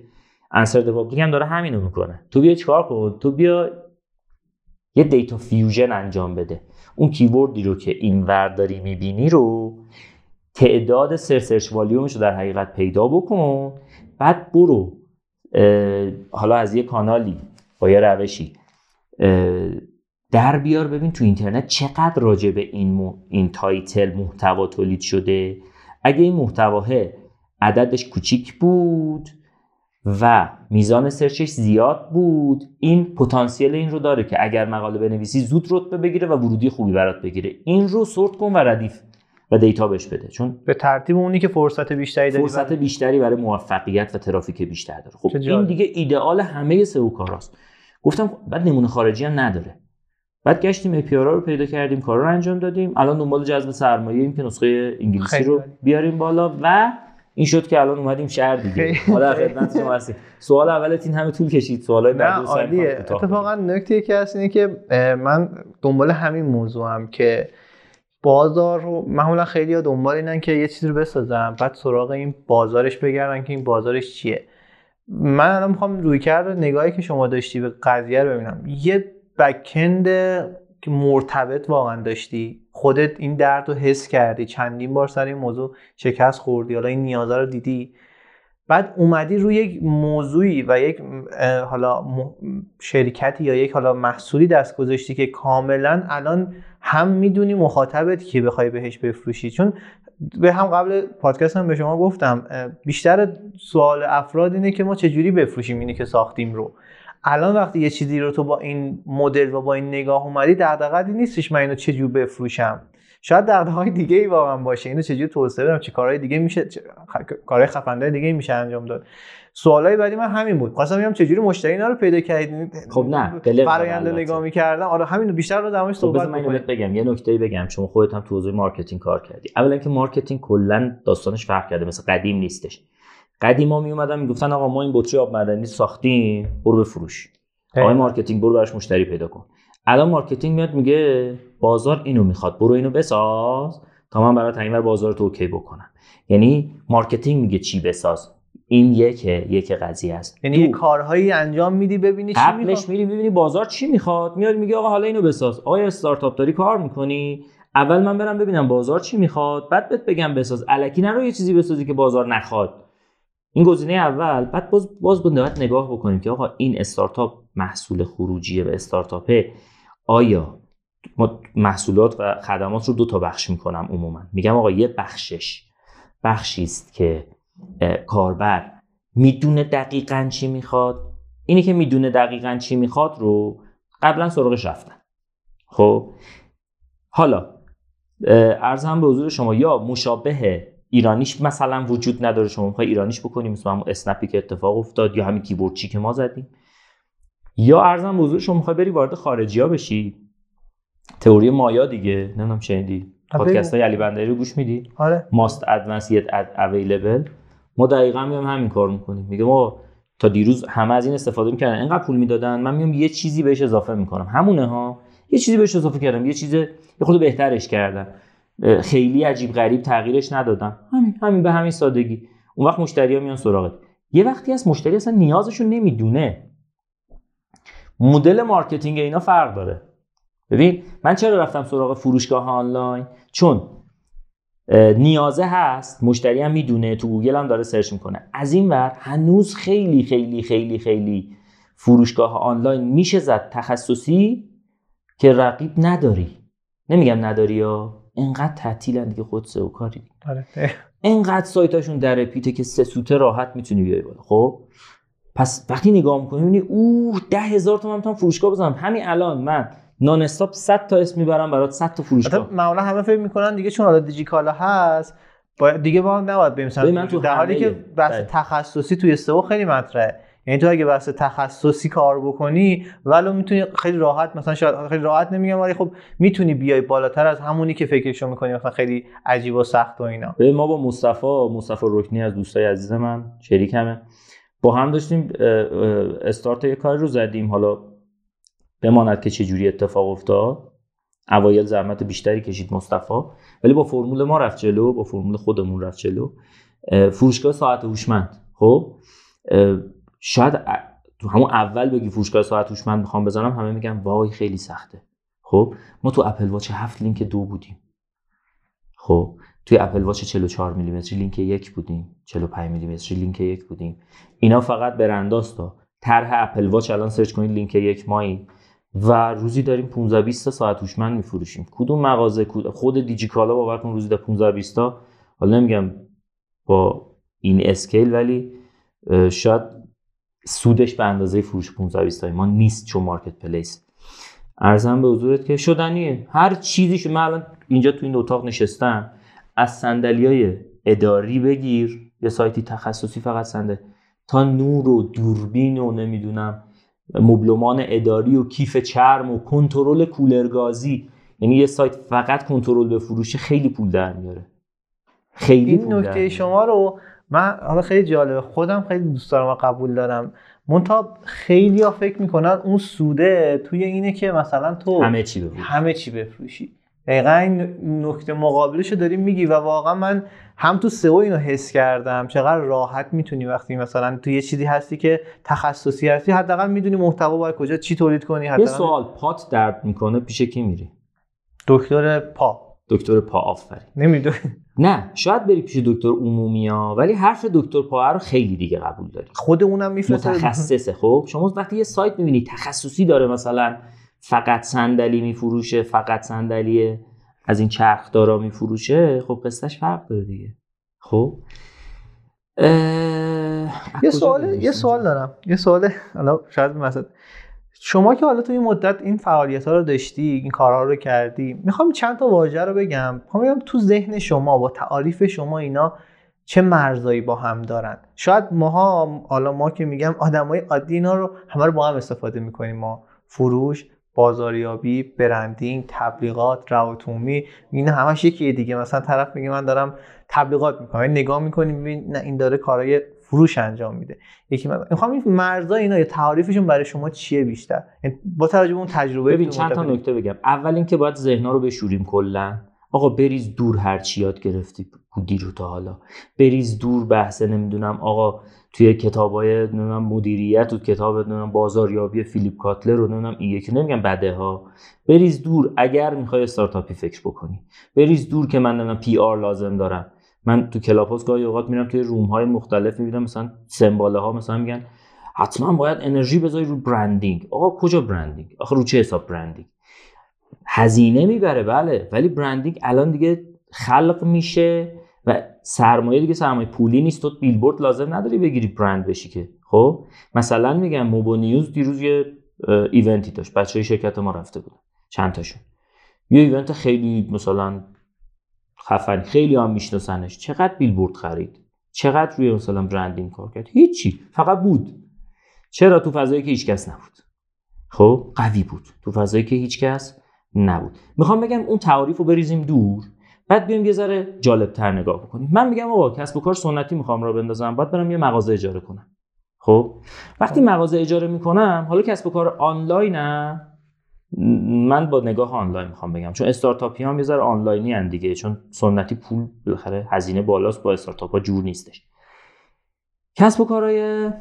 Answer Public هم داره همینو می‌کنه. تو بیا چیکار کن؟ تو بیا یه data fusion انجام بده. اون keyword ی رو که این داری می‌بینی رو تعداد سر search volume ش رو در حقیقت پیدا بکن بعد برو. حالا از یه کانالی با یه روشی. در بیار ببین تو اینترنت چقدر راجع به این, این title محتوا تولید شده. اگه این محتواه عددش کوچیک بود و میزان search ش زیاد بود. این پتانسیل این رو داره که اگر مقاله بنویسی زود رتبه بگیره و ورودی خوبی برات بگیره. این رو sort کن و ردیف و data بهش بده. چون به ترتیب اونی که فرصت بیشتری داره فرصت بیشتری برای موفقیت و ترافیک بیشتر داره. خب این دیگه ایدئال همه سئو کاراست. گفتم بعد نمونه خارجی هم نداره. بعد گشتیم API رو پیدا کردیم کار رو انجام دادیم. الان دنبال جذب سرمایه ایم که نسخه انگلیسی رو بیاریم بالا و این شد که الان اومدیم شهر دیگه. حالا خدمت شما هستیم سوال اولت این همه طول کشید. سوالای بعد عالیه. اتفاقا نکته یکی هست اینه که من دنبال همین موضوع هم که بازار رو معمولا خیلی ها دنبال اینن که یه چیزی رو بسازن بعد سراغ این بازارش بگردن که این بازارش چیه. من الان می‌خوام روی کرد نگاهی که شما داشتی به قضیه رو ببینم. یه بکند که مرتبط واقعا داشتی. خودت این درد رو حس کردی. چندین بار سر این موضوع شکست خوردی. حالا این نیازا رو دیدی. بعد اومدی روی یک موضوعی و یک حالا شرکتی یا یک حالا محصولی دست گذاشتی که کاملا الان هم می‌دونی مخاطبت که بخوای بهش بفروشی. چون به هم قبل پادکست هم به شما گفتم بیشتر سوال افراد اینه که ما چجوری بفروشیم اینی که ساختیم رو. الان وقتی یه چیزی رو تو با این مدل و با این نگاه اومدی دغدغه‌ای نیستش من اینو چجور بفروشم. شاید های دیگه ای واقعا باشه. اینو چجوری توسعه بدم؟ چه کارهای دیگه میشه؟ کارهای خفنده دیگه میشه انجام داد. سوالای بعدی من همین بود. خواستم بگم چجوری مشتری اینا رو پیدا کردید خب نه فرآیند نگاه می‌کردم آره همین بیشتر رو دمش خب صحبت من بگم. یه نکته بگم. شما خودت هم تو حوزه marketing کار کردی. اولا که marketing کلا داستانش فرق کرده. مثل قدیم نیستش. قدیما می اومدن می‌گفتن آقا ما این بطری آب معدنی ساختیم برو بفروش. آقای marketing برو براش مشتری پیدا کن. الان marketing میاد میگه بازار اینو می‌خواد برو اینو بساز تا من برای این بازار تو OK بکنم. یعنی marketing میگه چی بساز؟ این یک یک قضیه است. یعنی کارهایی انجام میدی ببینی چی می‌خواد. میری ببینی بازار چی می‌خواد. میاد میگه آقا حالا اینو بساز. آیا استارتاپ داری کار می‌کنی؟ اول من برم ببینم بازار چی می‌خواد بعد بهت بگم بساز. الکی نرو یه چیزی بسازی که بازار نخواد. این گزینه اول بعد باز باز باید نگاه بکنیم که آقا این استارتاپ محصول خروجیه به استارتاپه آیا ما محصولات و خدمات رو دو تا بخش می‌کنم عموما. میگم آقا یه بخشش بخشی است که کاربر می‌دونه دقیقا چی می‌خواد. اینی که می‌دونه دقیقا چی می‌خواد رو قبلا سراغش رفتن. خب؟ حالا ارزم به حضور شما یا مشابه ایرانیش مثلا وجود نداره شما می‌خوای ایرانیش بکنیم مثل همون اسنپی که اتفاق افتاد یا همین کیبورد چی که ما زدیم. یا ارزم به شما می‌خوای بری وارد خارجی ها بشی. تئوری مایا دیگه نمی‌دونم شنیدی؟ پادکست های علی بندری رو گوش میدی؟ آره. ماست ادوانس یت اویلیبل ما دقیقا میام همین کار می‌کنیم. میگه ما تا دیروز همه از این استفاده می‌کردن. اینقدر پول می‌دادن من میام یه چیزی بهش اضافه می‌کنم. همونه ها. یه چیزی بهش اضافه کردم. یه چیز یه خود بهترش کردم خیلی عجیب غریب تغییرش ندادم همین همین به همین سادگی. اون وقت مشتری ها میان سراغت. یه وقتی از مشتری اصلا نیازشون نمی‌دونه. مدل marketing اینا فرق داره. ببین من چرا رفتم سراغ فروشگاه آنلاین؟ چون نیازه هست مشتری هم می‌دونه تو گوگل هم داره search می‌کنه. از این ور هنوز خیلی خیلی خیلی خیلی فروشگاه آنلاین میشه زد تخصصی که رقیب نداری. نمیگم نداری یا؟ انقدر تعطیلن دیگه خود و کاری. آره. انقدر سایتاشون در پیته که سه سوته راحت می‌تونی بیای بالا. خب؟ پس وقتی نگاه می‌کنی می‌بینی اوه ده هزار تومن می‌تونم فروشگاه بزنم. همین الان من نان استاپ 100 تا اسم می‌برم برات 100 تا فروشگاه. معمولا همه فکر می‌کنن دیگه چون حالا دیجیکالا هست باید دیگه با هم نباید بریم در حالی که بحث بله. تخصصی توی سئو خیلی مطرحه. یعنی تو اگه بحث تخصصی کار بکنی ولو می‌تونی خیلی راحت مثلا شاید خیلی راحت نمیگم ولی خب می‌تونی بیای بالاتر از همونی که فکرشو می‌کنی مثلا خیلی عجیب و سخت و اینا. ما با مصطفی مصطفی رکنی از دوستای عزیز من شریکمه با هم داشتیم استارت یه کار رو زدیم. حالا بماند که چه جوری اتفاق افتاد. اوایل زحمت بیشتری کشید مصطفی. ولی با فرمول ما رفت جلو با فرمول خودمون رفت جلو. فروشگاه ساعت هوشمند. خب؟ شاید تو همون اول بگی فروشگاه ساعت هوشمند می‌خوام بزنم همه میگن وای خیلی سخته. خب ما تو Apple Watch هفت لینک دو بودیم. خب توی Apple Watch 44 میلیمتری لینک یک بودیم 45 میلیمتری لینک یک بودیم. اینا فقط برنداست طرح Apple Watch الان search کنید لینک یک مایی و روزی داریم 15 20 ساعت هوشمند میفروشیم. کدوم مغازه خود دیجیکالا باور کن روزی در 15 20 تا. حالا نمیگم با این scale ولی شاید سودش به اندازه فروش 15 20 ما نیست چون مارکت پلیس. ارزم به حضورت که شدنیه. هر چیزی که من الان اینجا تو این اتاق نشستم. از صندلی های اداری بگیر. یه سایتی تخصصی فقط صندلی. تا نور و دوربین و نمی‌دونم مبلمان اداری و کیف چرم و کنترل کولرگازی یعنی یه سایت فقط کنترل به فروش خیلی پول در میاره. خیلی این نکته شما رو من حالا خیلی جالبه خودم خیلی دوست دارم و قبول دارم. منتها خیلی ها فکر می‌کنن اون سوده توی اینه که مثلا تو همه چی بفروشی. همه چی بفروشی. دقیقا این نکته مقابلش رو داریم میگی و واقعا من هم تو سئو اینو حس کردم. چقدر راحت می‌تونی وقتی مثلا تو یه چیزی هستی که تخصصی هستی حداقل می‌دونی محتوا باید کجا چی تولید کنی یه سوال پات درد می‌کنه پیش کی میری؟ دکتر پا. دکتر پا آفرین. نمی‌دونی نه شاید بری پیش دکتر عمومی ها ولی حرف دکتر پا رو خیلی دیگه قبول داری. خود اونم میفرسته متخصصه خب؟ شما وقتی یه سایت می‌بینی تخصصی داره مثلا فقط صندلی میفروشه فقط صندلی از این چرخدارا میفروشه خب قصهش فرق داره دیگه. خب؟ یه سوال یه سوال دارم. یه سوال حالا شاید مثلا شما که حالا تو این مدت این فعالیت ها رو داشتی این کارها رو کردی می‌خوام چند تا واژه رو بگم. می‌خوام بگم تو ذهن شما با تعاریف شما اینا چه مرزایی با هم دارن؟ شاید ماها حالا ما که میگم آدمای عادی اینا رو همه رو با هم استفاده می‌کنیم. ما فروش بازاریابی برندینگ تبلیغات رواتومی این همش یکیه دیگه. مثلا طرف میگه من دارم تبلیغات می‌کنم یعنی نگاه می‌کنیم ببین نه این داره کارهای فروش انجام میده. یکی می‌خوام این مرزا اینا یا تعریفشون برای شما چیه بیشتر؟ یعنی با توجه به اون تجربه ببین چند تا نکته بگم. اول اینکه باید ذهنا رو بشوریم کلا. آقا بریز دور هر چی یاد گرفتی بودی رو تا حالا. بریز دور بحث نمی‌دونم آقا توی کتابای نمی‌دونم مدیریت و کتاب نمی‌دونم بازاریابی فیلیپ کاتلر رو نمی‌دونم این یکی نمیگم بده ها بریز دور اگر می‌خوای استارتاپی فکر بکنی. بریز دور که من نمی‌دونم PR لازم دارم. من تو Clubhouse گاهی اوقات میرم توی room های مختلف می‌بینم مثلا سمباله ها مثلا میگن حتما باید انرژی بذاری رو branding. آقا کجا branding؟ آخه رو چه حساب branding؟ هزینه می‌بره بله ولی branding الان دیگه خلق میشه و سرمایه دیگه سرمایه پولی نیست تو بیلبورد لازم نداری بگیری برند بشی که. خب؟ مثلا میگم موبو نیوز دیروز یه event ی داشت. بچه های شرکت ما رفته بودن. چند تاشون. یه ایونت خیلی مثلا خفن. خیلی هم میشناسنش. چقدر بیلبورد خرید. چقدر روی مثلا برندینگ کار کرد. هیچی. فقط بود. چرا تو فضایی که هیچکس نبود. خب؟ قوی بود. تو فضایی که هیچکس نبود. می‌خوام بگم اون تعاریف رو بریزیم دور. بعد بیایم یه ذره جالب تر نگاه بکنیم. من میگم آقا کسب و کار سنتی می‌خوام را بندازم. باید برم یه مغازه اجاره کنم. خب؟ وقتی مغازه اجاره می‌کنم حالا کسب و کار آنلاینم. من با نگاه آنلاین می‌خوام بگم. چون استارتاپی هم یه ذره آنلاینی هن دیگه. چون سنتی پول بالاخره هزینه بالاست با استارتاپ ها جور نیستش. کسب و کارهای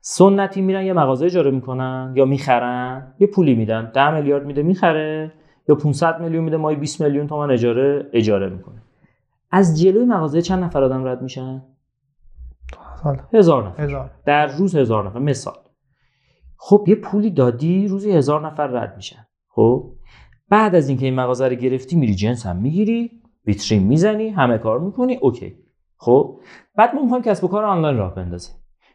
سنتی میرن یه مغازه اجاره می‌کنن یا می‌خرن یه پولی میدن. 10 میلیارد میده می‌خره. یا 500 میلیون میده مای 20 میلیون تومن اجاره اجاره می‌کنه. از جلوی مغازه چند نفر آدم رد میشن؟ هزار نفر. هزار. در روز هزار نفر. مثال. خب یه پولی دادی روزی هزار نفر رد میشن. خب؟ بعد از اینکه این مغازه رو گرفتی میری جنس هم می‌گیری ویترین می‌زنی همه کار می‌کنی اوکی. خب؟ بعد ما می‌خوایم کسب و کار آنلاین راه بندازیم.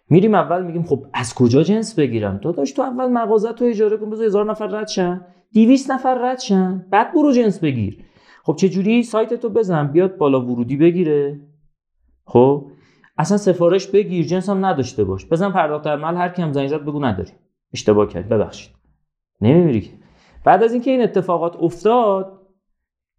میریم اول میگیم خب از کجا جنس بگیرم؟ تو داشت تو اول مغازه تو اجاره کن بذار هزار نفر رد شن. 200 نفر رد شن. بعد برو جنس بگیر. خب چه جوری سایت تو بزن. بیاد بالا ورودی بگیره. خب؟ اصلا سفارش بگیر جنس هم نداشته باش. بزن پرداخت عمل هر کی هم زنگ زد بگو نداری. اشتباه کرد ببخشید. نمیمیری که. بعد از اینکه این اتفاقات افتاد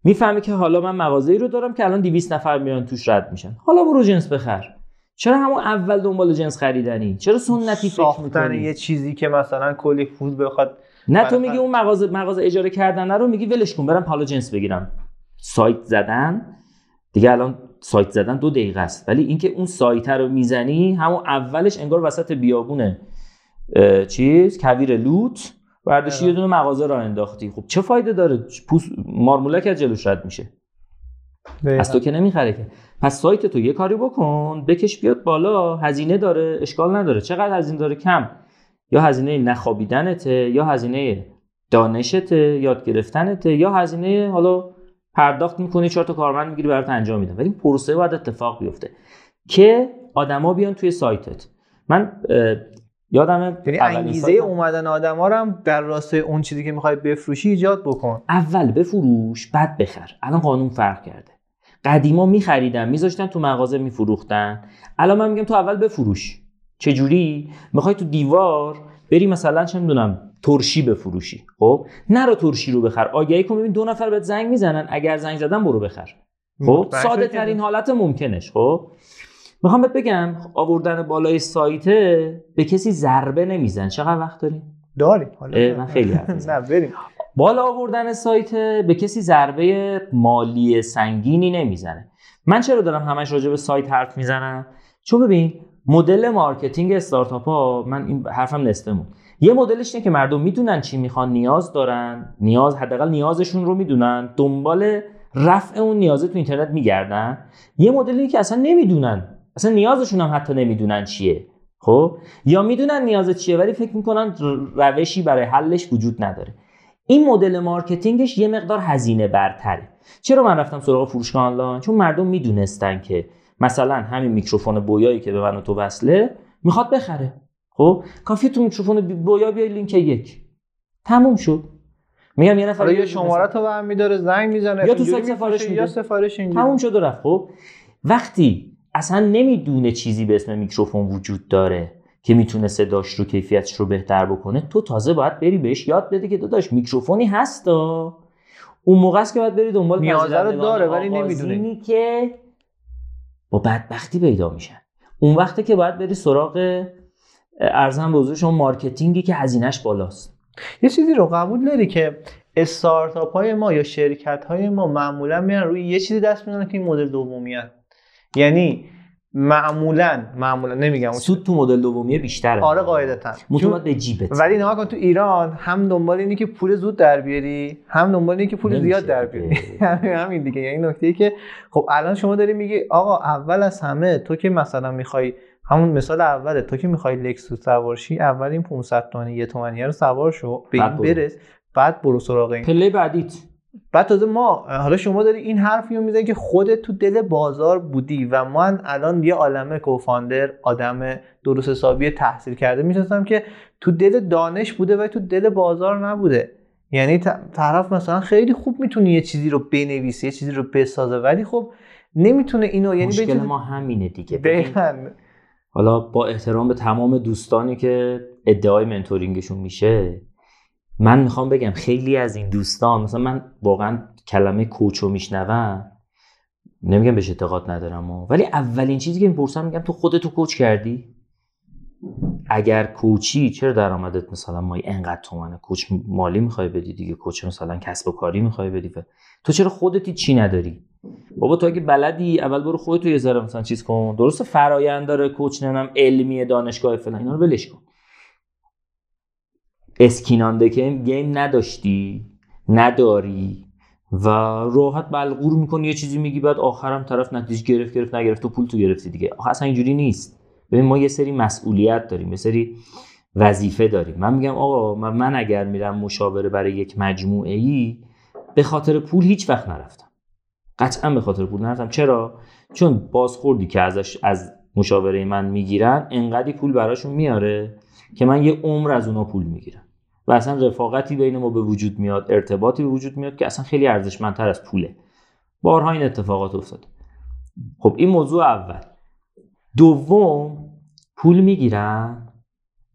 می‌فهمی که حالا من مغازه ای رو دارم که الان 200 نفر میان توش رد میشن. حالا برو جنس بخر. چرا همون اول دنبال جنس خریدنی؟ چرا سنتی فکر می‌کنی؟ یه چیزی که مثلا کلی پول بخواد نه تو میگی. اون مغازه مغازه اجاره کردن رو میگی ولش کن برم حالا جنس بگیرم. سایت زدن؟ دیگه الان سایت زدن دو دقیقه است. ولی اینکه اون سایت رو می‌زنی همون اولش انگار وسط بیابونه. چیز؟ کویر لوت. برداشتی یه دونه مغازه را انداختی. خب چه فایده داره؟ پوست مارمولک از جلوش رد میشه. از تو که نمی‌خره که. پس سایت تو یه کاری بکن بکش بیاد بالا. هزینه داره اشکال نداره. چقدر هزینه داره؟ کم. یا هزینه نخوابیدنته یا هزینه دانشته یاد گرفتنته یا هزینه حالا پرداخت می‌کنی چهار تا کارمند می‌گیری برات انجام میدن. ولی این پروسه باید اتفاق بیفته. که آدما بیان توی سایتت. من اه، یادمه یعنی انگیزه سایتم- اومدن آدما رو هم در راستای اون چیزی که می‌خوای بفروشی ایجاد بکن. اول بفروش بعد بخر. الان قانون فرق کرده. قدیما میخریدن میذاشتن تو مغازه میفروختن. الان من میگم تو اول بفروش. چجوری؟ می‌خوای تو دیوار بری مثلا چه می‌دونم ترشی بفروشی. خب؟ نرو ترشی رو بخر. آگهی کن ببین دو نفر بهت زنگ می‌زنن. اگر زنگ زدن برو بخر. خب؟ ساده ترین حالت ممکنش. خب؟ می‌خوام بهت بگم آوردن بالای سایته به کسی ضربه نمیزن. چقدر وقت داری؟ داری حالا من خیلی. [LAUGHS] نه بریم. بالا آوردن سایت به کسی ضربه مالی سنگینی نمی‌زنه. من چرا دارم همش راجع به سایت حرف می‌زنم؟ چون ببین مدل marketing استارتاپ ها من این حرفم نصفه مون یه مدلش اینه که مردم می‌دونن چی می‌خوان نیاز دارن. نیاز حداقل نیازشون رو می‌دونن. دنبال رفع اون نیازه تو اینترنت میگردن. یه مدلی که اصلا نمی‌دونن اصلا نیازشون هم حتی نمی‌دونن چیه. خب؟ یا می‌دونن نیاز چیه ولی فکر می‌کنن روشی برای حلش وجود نداره. این مدل marketing ش یه مقدار هزینه برتره. چرا من رفتم سراغ فروشگاه آنلاین؟ چون مردم می‌دونستن که مثلا همین میکروفون Boya یی که به من و تو وصله می‌خواد بخره. خب؟ کافیه تو میکروفون Boya بیای لینک یک. تموم شد. میگم یه نفر بیاد یه شماره تو برمی داره زنگ می‌زنه. یا تو سایت سفارش میده. یا سفارش اینجوری. تموم شد و رفت. خب؟ وقتی اصلا نمی‌دونه چیزی به اسم میکروفون وجود داره که می‌تونه صداش رو کیفیتش رو بهتر بکنه. تو تازه باید بری بهش یاد بدی که داداش میکروفونی هستا. اون موقع است که باید بری دنبال نیازه رو داره ولی نمی‌دونه. که با بدبختی پیدا میشن. اون وقته که باید بری سراغ عرضم به حضور شما marketing ی که هزینهش بالاست. یه چیزی رو قبول داری که استارتاپ های ما یا شرکت های ما معمولا میان روی یه چیزی دست می‌زنن که این مدل دومیان یعنی معمولا معمولا نمیگم سود تو مدل دومیه بیشتره. آره قاعدتا. باید به جیبت. ولی نگاه کن تو ایران هم دنبال اینی که پول زود در بیاری هم دنبال اینی که پول نمیشه زیاد در. بیاری. [LAUGHS] همین دیگه. یعنی نکته ای که خب الان شما داری میگی آقا اول از همه تو که مثلا می‌خوای همون مثال اوله تو که می‌خوای لکسوس سوار شی اول این 500 تومانی یه تومانیه رو سوار شو به این. برس بعد برو سراغ این. پله بعدیت. بعد تازه ما حالا شما داری این حرفی رو می‌زنی که خودت تو دل بازار بودی و من الان یه عالمه کوفاندر آدم درست حسابی تحصیل کرده می‌شناسم که تو دل دانش بوده و تو دل بازار نبوده. یعنی طرف مثلا خیلی خوب می‌تونه یه چیزی رو بنویسه یه چیزی رو بسازه ولی خب نمی‌تونه اینو یعنی مشکل ما همینه دیگه. دقیقاً. حالا با احترام به تمام دوستانی که ادعای منتورینگشون میشه من می‌خوام بگم خیلی از این دوستان مثلا من واقعا کلمه کوچو میشنوم نمیگم بهش اعتقاد ندارم و. ولی اولین چیزی که می‌پرسم میگم تو خودتو کوچ کردی؟ اگر کوچی چرا درآمدت مثلا ما انقدر تومنه؟ کوچ مالی می‌خوای بدی دیگه؟ کوچ مثلا کسب و کاری می‌خوای بدی؟ تو چرا خودتی چی نداری؟ بابا تو اگه بلدی اول برو خودت یه ذره مثلا چیز کن. درست فرایند داره کوچ نمی‌دونم علمی دانشگاه فلان اینا رو ولش کن. اسکینانده که گیم نداشتی نداری و راحت بلغور می‌کنی یه چیزی میگی بعد آخرم طرف نتیجه گرفت گرفت نگرفت تو پول تو گرفتی دیگه. آخه اصلا اینجوری نیست. ببین ما یه سری مسئولیت داریم یه سری وظیفه داریم. من میگم آقا من اگر میرم مشاوره برای یک مجموعه ای به خاطر پول هیچ وقت نرفتم. قطعا به خاطر پول نرفتم. چرا؟ چون بازخوردی که ازش از مشاوره من می‌گیرن انقدی پول براشون میاره که من یه عمر از اونا پول می‌گیرم. و اصلا رفاقتی بین ما به وجود میاد ارتباطی به وجود میاد که اصلا خیلی ارزشمندتر از پوله. بارها این اتفاقات افتاد خب این موضوع اول. دوم پول می‌گیرن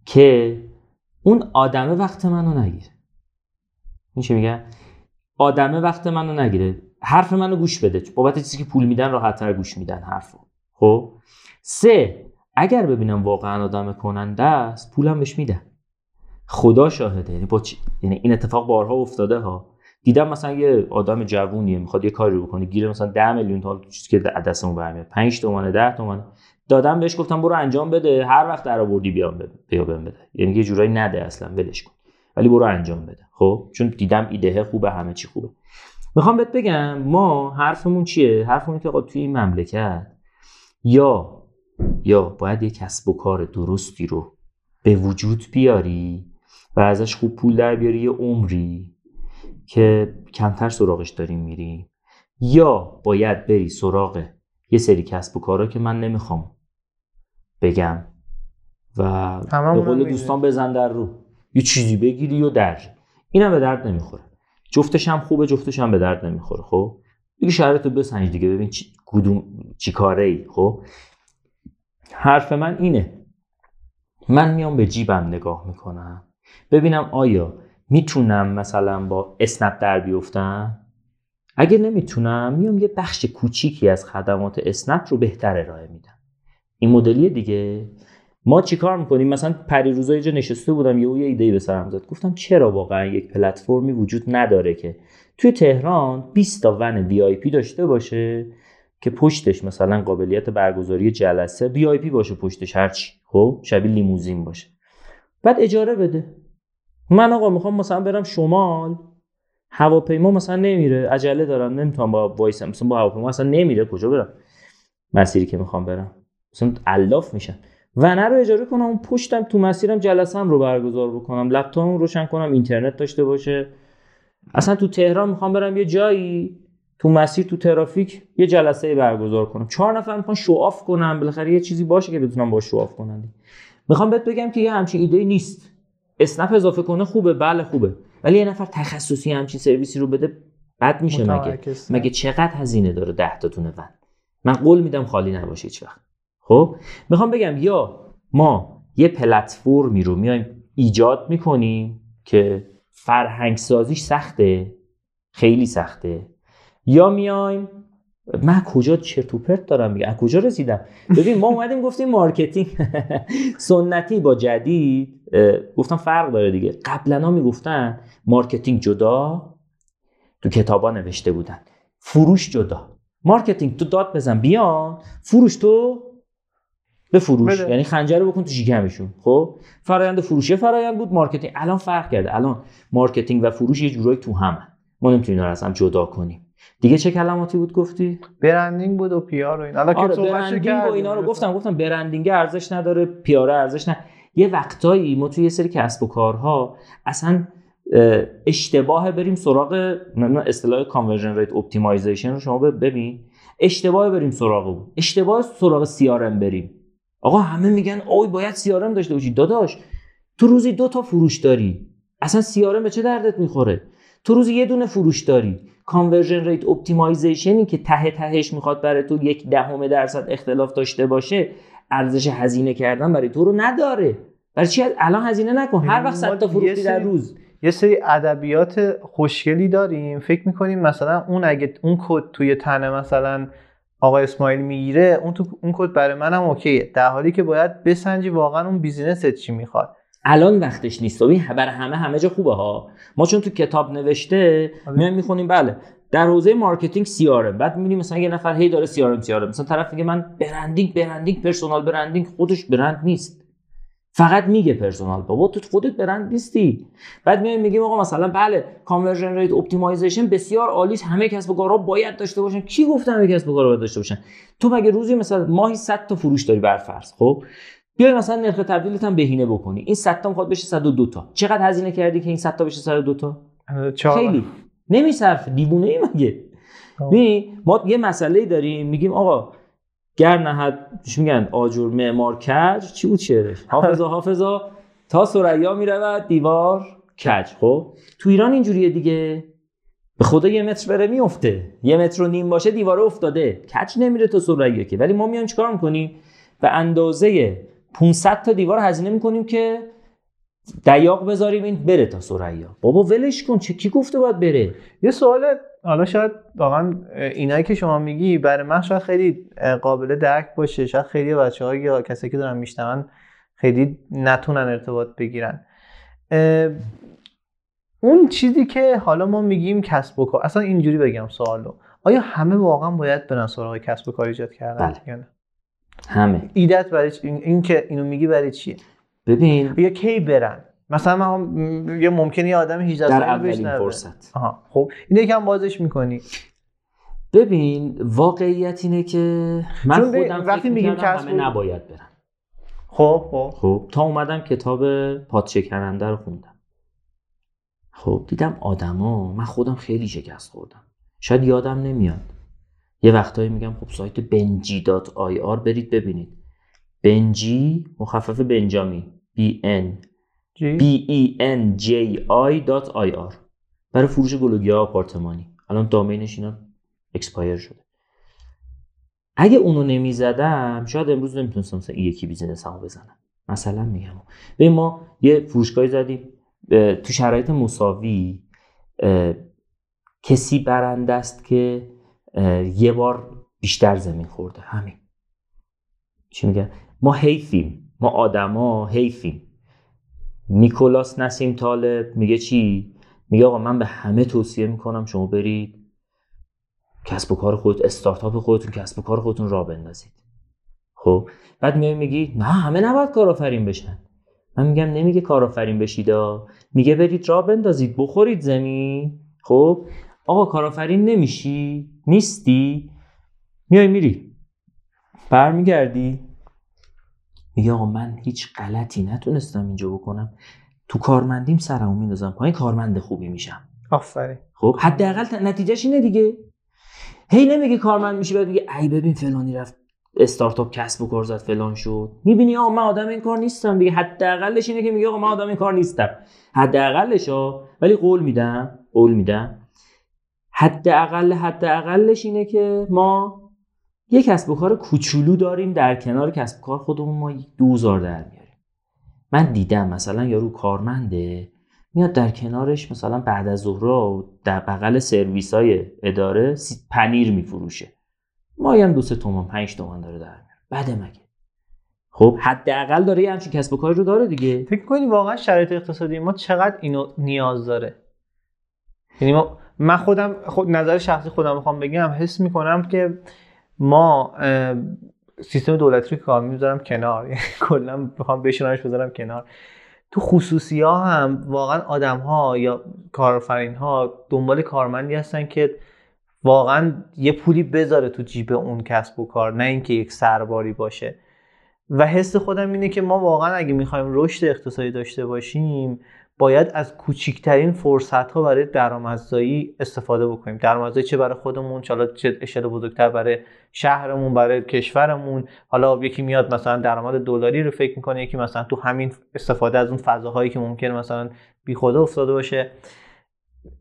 که اون آدمه وقت منو نگیره. این چه میگه؟ آدمه وقت منو نگیره. حرف منو گوش بده. بابت چیزی که پول میدن راحتتر گوش میدن حرفو. خب؟ سه اگر ببینم واقعا آدم کننده است پولم بهش میدن خدا شاهده. یعنی با یعنی این اتفاق بارها افتاده ها. دیدم مثلا یه آدم جوونیه می‌خواد یه کاری بکنه گیره مثلا 10 میلیون تا چیزی که دستمون برمیاد. 5 تومانه 10 تومانه. دادم بهش گفتم برو انجام بده. هر وقت در بیام بده بیا بهم بده. یعنی یه جورایی نده اصلا ولش کن. ولی برو انجام بده. خب؟ چون دیدم ایده خوبه همه چی خوبه. می‌خوام بهت بگم ما حرفمون چیه؟ حرفمون که توی این مملکت یا یا باید یه کسب و کار درستی رو به وجود بیاری و ازش خوب پول در بیاری یه عمری که کمتر سراغش داریم میریم. یا باید بری سراغ یه سری کسب و کارا که من نمی‌خوام بگم و به قول دوستان بزن در رو. یه چیزی بگیری و در. اینم به درد نمی‌خوره. جفتش هم خوبه جفتش هم به درد نمی‌خوره خب؟ دیگه شرایط رو بسنج دیگه. ببین چی, چی کاره ای خب؟ حرف من اینه. من میام به جیبم نگاه می‌کنم. ببینم آیا می‌تونم مثلا با اسنپ در بیفتم؟ اگه نمی‌تونم میام یه بخش کوچیکی از خدمات اسنپ رو بهتر ارائه میدم. این مدلی دیگه. ما چیکار می‌کنیم؟ مثلا پریروزا یه جا نشسته بودم یه یه ایده به سرم زد. گفتم چرا واقعا یک پلتفرمی وجود نداره که؟ توی تهران 20 تا ون وی آی پی داشته باشه که پشتش مثلا قابلیت برگزاری جلسه VIP باشه پشتش هرچی. خب شبیه لیموزین باشه. بعد اجاره بده. من آقا می‌خوام مثلا برم شمال هواپیما مثلا نمیره. عجله دارم نمی‌تونم با وایسم. مثلا با هواپیما مثلا نمیره. کجا برم؟ مسیری که می‌خوام برم. مثلا علاف میشن ونه رو اجاره کنم اون پشتم تو مسیرم جلسم رو برگزار بکنم. لپتاپم روشن کنم اینترنت داشته باشه. اصلا تو تهران می‌خوام برم یه جایی تو مسیر تو ترافیک یه جلسه برگزار کنم. چهار نفر می‌خوان شواف کنم بالاخره یه چیزی باشه که بتونم با شواف کنم می‌خوام بهت بگم که یه همچین ایده نیست. اسنپ اضافه کنه خوبه بله خوبه. ولی یه نفر تخصصی همچین سرویسی رو بده بد میشه مگه. مگه چقدر هزینه داره 10 تا تونه ون؟ من قول میدم خالی نباشه هیچ وقت. خب؟ می‌خوام بگم یا ما یه پلتفرمی رو میایم ایجاد می‌کنیم که فرهنگ سازیش سخته خیلی سخته یا میایم من کجا چرت و پرت دارم میگم از کجا رسیدم؟ ببین ما اومدیم گفتیم marketing. [LAUGHS] سنتی با جدید گفتم فرق داره دیگه. قبلا ها می‌گفتن marketing جدا تو کتابا نوشته بودن. فروش جدا. marketing تو داد بزن بیان. فروش تو به فروش یعنی خنجر رو بکن تو شکمشون. خب؟ فرایند فروشی فرایند بود marketing. الان فرق کرده. الان مارکتینگ و فروش یه جورایی تو هم ما نمی‌تونیم از هم جدا کنیم. دیگه چه کلماتی بود گفتی؟ برندینگ بود و پیار و این. حالا آره برندینگ و اینا رو گفتم گفتم برندینگ ارزش نداره پیار ارزش نه. یه وقتایی ما توی یه سری کسب و کارها اصلا اشتباه بریم سراغ اصطلاح کانورژن ریت اپتیمایزیشن رو شما ببین. اشتباه بریم سراغ اشتباه سراغ سی بریم. آقا همه میگن اوی باید سی داشته باشی. داداش تو روزی دو تا فروش داری. اصلا CRO به چه دردت می‌خوره؟ تو روزی یه دونه فروش داری. conversion rate optimization ی که ته تهش می‌خواد برای تو یک دهم درصد اختلاف داشته باشه ارزش هزینه کردن برای تو رو نداره. برای چی؟ الان هزینه نکن. هر وقت صد تا فروختی در روز. یه سری ادبیات خوشگلی داریم. فکر می‌کنیم مثلا اون اگه اون کد توی تنه مثلا آقا اسماعیل می‌گیره اون تو اون کد برای منم اوکیه. در حالی که باید بسنجی واقعا اون business ت چی می‌خواد. الان وقتش نیست. ببین برای همه همه جا خوبه ها. ما چون تو کتاب نوشته میایم می‌خونیم بله. در حوزه marketing CRO بعد می‌بینیم مثلا یه نفر هی داره CRO CRO مثلا طرف میگه من branding branding personal branding خودش برند نیست. فقط میگه personal. بابا تو خودت برند نیستی. بعد میایم میگیم آقا مثلا بله conversion rate optimization بسیار عالی همه کسب و کارها باید داشته باشن. کی گفته همه کسب و کارها باید داشته باشن؟ تو مگه روزی مثلا ماهی 100 تا فروش داری بر فرض خب؟ بیای مثلا نرخ تبدیلت هم بهینه بکنی. این 100 تا می‌خواد بشه 102 تا. چقدر هزینه کردی که این 100 تا بشه 102 تا؟ خیلی. نمیصرف. دیوونه ای مگه؟ ما یه مسئله داریم. میگیم آقا گر نهد چی میگن؟ آجور معمار کج. چی بود شعرش؟ [LAUGHS] حافظا حافظا. تا سریا می‌رود دیوار کج. خب؟ تو ایران اینجوریه دیگه. به خدا یه متر بره میفته یه متر و نیم باشه دیواره افتاده. کج نمیره تا سریا که؟ ولی ما میایم چیکار می‌کنیم؟ به اندازه 500 تا دیوار هزینه می‌کنیم که دیاق بذاریم این بره تا سریا بابا ولش کن چه کی گفته باید بره؟ یه سوال حالا شاید واقعا اینایی که شما میگی برای من شاید خیلی قابل درک باشه. شاید خیلی بچه ها یا کسی که دارن میشنون خیلی نتونن ارتباط بگیرن. اون چیزی که حالا ما میگیم کسب و کار اصلا اینجوری بگم سوالو. آیا همه واقعا باید برن سراغ کسب و کار ایجاد کردن بله. همه. ایدت برای این که اینو میگی برای چیه؟ ببین یا کی برن؟ مثلا من یه ممکنه یه آدم 18 ساله در اولین فرصت. آها. خب این یکم بازش می‌کنی. ببین واقعیت اینه که من خودم وقتی میگیم که همه نباید برن. خب خب. خب تا اومدم کتاب پادشکننده رو خوندم. خب دیدم آدما من خودم خیلی شکست خوردم. شاید یادم نمیاد. یه وقتایی میگم خب سایت بنجی dot IR برید ببینید. بنجی مخفف بنجامین B N B E N J I dot I R برای فروش گلوگی آپارتمانی. الان domain ش اینا expire شده. اگه اونو نمی‌زدم شاید امروز نمی‌تونستم مثلا یکی business هم بزنم. مثلا میگم. به ما یه فروشگاهی زدیم تو شرایط مساوی کسی برنده است که یه بار بیشتر زمین خورده. همین. چی میگه ما حیفیم. ما آدما حیفیم. نیکولاس نسیم طالب میگه چی؟ میگه آقا من به همه توصیه می‌کنم شما برید کسب و کار خود استارتاپ خودتون کسب و کار خودتون را بندازید. خب؟ بعد میای میگی نه همه نباید کارآفرین بشن. من میگم نمیگه کارآفرین بشید میگه برید را بندازید بخورید زمین. خب؟ آقا کارآفرین نمیشی؟ نیستی؟ میای میری. برمیگردی. میگه آقا من هیچ غلطی نتونستم اینجا بکنم. تو کارمندیم سرمو میندازم پایین کارمند خوبی میشم. آفرین. خب حداقل نتیجهش اینه دیگه. هی نمیگه کارمند میشی بعد میگه ای ببین فلانی رفت استارتاپ کسب و کار زد فلان شد. می‌بینی آقا من آدم این کار نیستم دیگه. حداقلش اینه که میگه آقا من آدم این کار نیستم. حداقلش ها ولی قول میدم قول میدم حداقل حداقلش اینه که ما یه کسب و کار کوچولو داریم در کنار کسب و کار خودمون ما دوزار در میاریم. من دیدم مثلا یارو کارمنده میاد در کنارش مثلا بعد از ظهر در بغل سرویس های اداره پنیر میفروشه. ما هم دو سه تومن پنج تومن داره در میاره. بعد مگه؟ خب حداقل داره یه همچین کسب و کاری رو داره دیگه. فکر کنی واقعا شرایط اقتصادی ما چقدر اینو نیاز داره؟ یعنی ما من خودم خود نظر شخصی خودم می‌خوام بگم حس می‌کنم که ما سیستم دولتی رو کار می‌ذارم کنار. یعنی کلا می‌خوام بشونمش بذارم کنار. تو خصوصی ها هم واقعا آدم ها یا کارفرین ها دنبال کارمندی هستن که واقعا یه پولی بذاره تو جیب اون کسب و کار نه اینکه یک سرباری باشه. و حس خودم اینه که ما واقعا اگه می‌خوایم رشد اقتصادی داشته باشیم باید از کوچکترین فرصت ها برای درآمدزایی استفاده بکنیم. درآمدزایی چه برای خودمون چه چه اشاره بزرگتر برای شهرمون برای کشورمون. حالا یکی میاد مثلا درآمد دلاری رو فکر می‌کنه یکی مثلا تو همین استفاده از اون فضاهایی که ممکنه مثلا بی خدا افتاده باشه.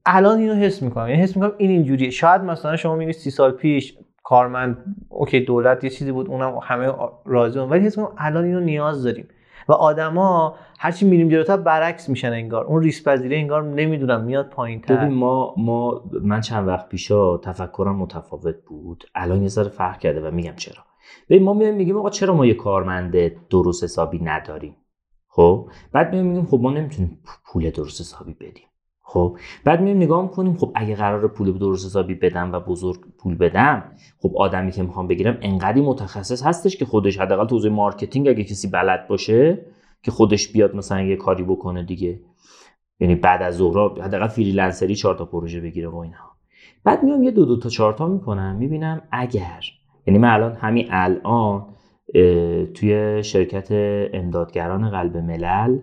الان اینو حس می‌کنم. یعنی حس می‌کنم این اینجوریه. شاید مثلا شما می‌بینید سی سال پیش کارمند اوکی دولت یه چیزی بود اونم همه راضی ولی حس می‌کنم الان اینو نیاز داریم. و آدما هرچی میریم جلوتر برعکس میشن انگار. اون ریسک پذیری انگار نمی‌دونم میاد پایین ببین ما ما من چند وقت پیشا تفکرم متفاوت بود. الان یه ذره فرق کرده و میگم چرا. ببین ما میایم میگیم آقا چرا ما یه کارمند درست حسابی نداریم؟ خب؟ بعد میایم میگیم خب ما نمی‌تونیم پول درست حسابی بدیم. خب بعد میایم نگاه می‌کنیم خب اگه قرار پول درست حسابی بدم و بزرگ پول بدم خب آدمی که می‌خوام بگیرم انقدی متخصص هستش که خودش حداقل تو marketing اگه کسی بلد باشه که خودش بیاد مثلا یه کاری بکنه دیگه. یعنی بعد از ظهر حداقل freelance ری چهار تا پروژه بگیره و اینها. بعد میام یه دو دو تا چهار تا می‌کنم می‌بینم اگر یعنی من الان همین الان توی شرکت امدادگران قلب ملل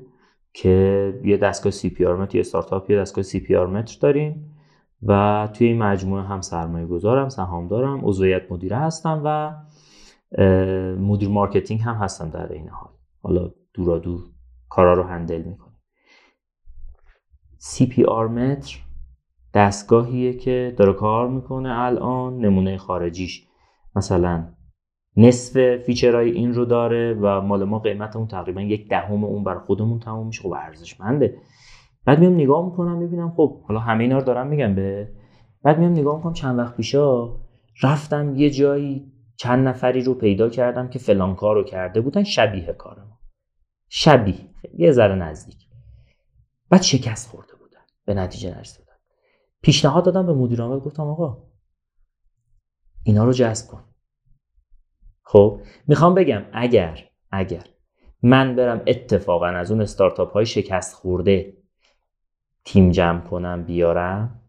که یه دستگاه CPR meter یه استارتاپ یه دستگاه CPR meter داریم و توی این مجموعه هم سرمایه گذارم سهام دارم عضو هیئت مدیره هستم و مدیر marketing هم هستم در این حال. حالا دورا دور کارا رو handle می‌کنیم. CPR meter دستگاهیه که داره کار می‌کنه الان نمونه خارجیش. مثلا نصف فیچرهای این رو داره و مال ما قیمت اون تقریبا یک دهم اون بر خودمون تموم میشه. خب ارزشمنده. بعد میام نگاه می‌کنم می‌بینم خب حالا همه اینا رو دارم میگم به. بعد میام نگاه می‌کنم چند وقت پیشا رفتم یه جایی چند نفری رو پیدا کردم که فلان کار رو کرده بودن شبیه کارم شبیه یه ذره نزدیک. بعد شکست خورده بودن به نتیجه نرسیدن. پیشنهاد دادم به مدیر عامل گفتم آقا اینا رو جذب کن. خب می‌خوام بگم اگر اگر من برم اتفاقا از اون استارتاپ های شکست خورده تیم جمع کنم بیارم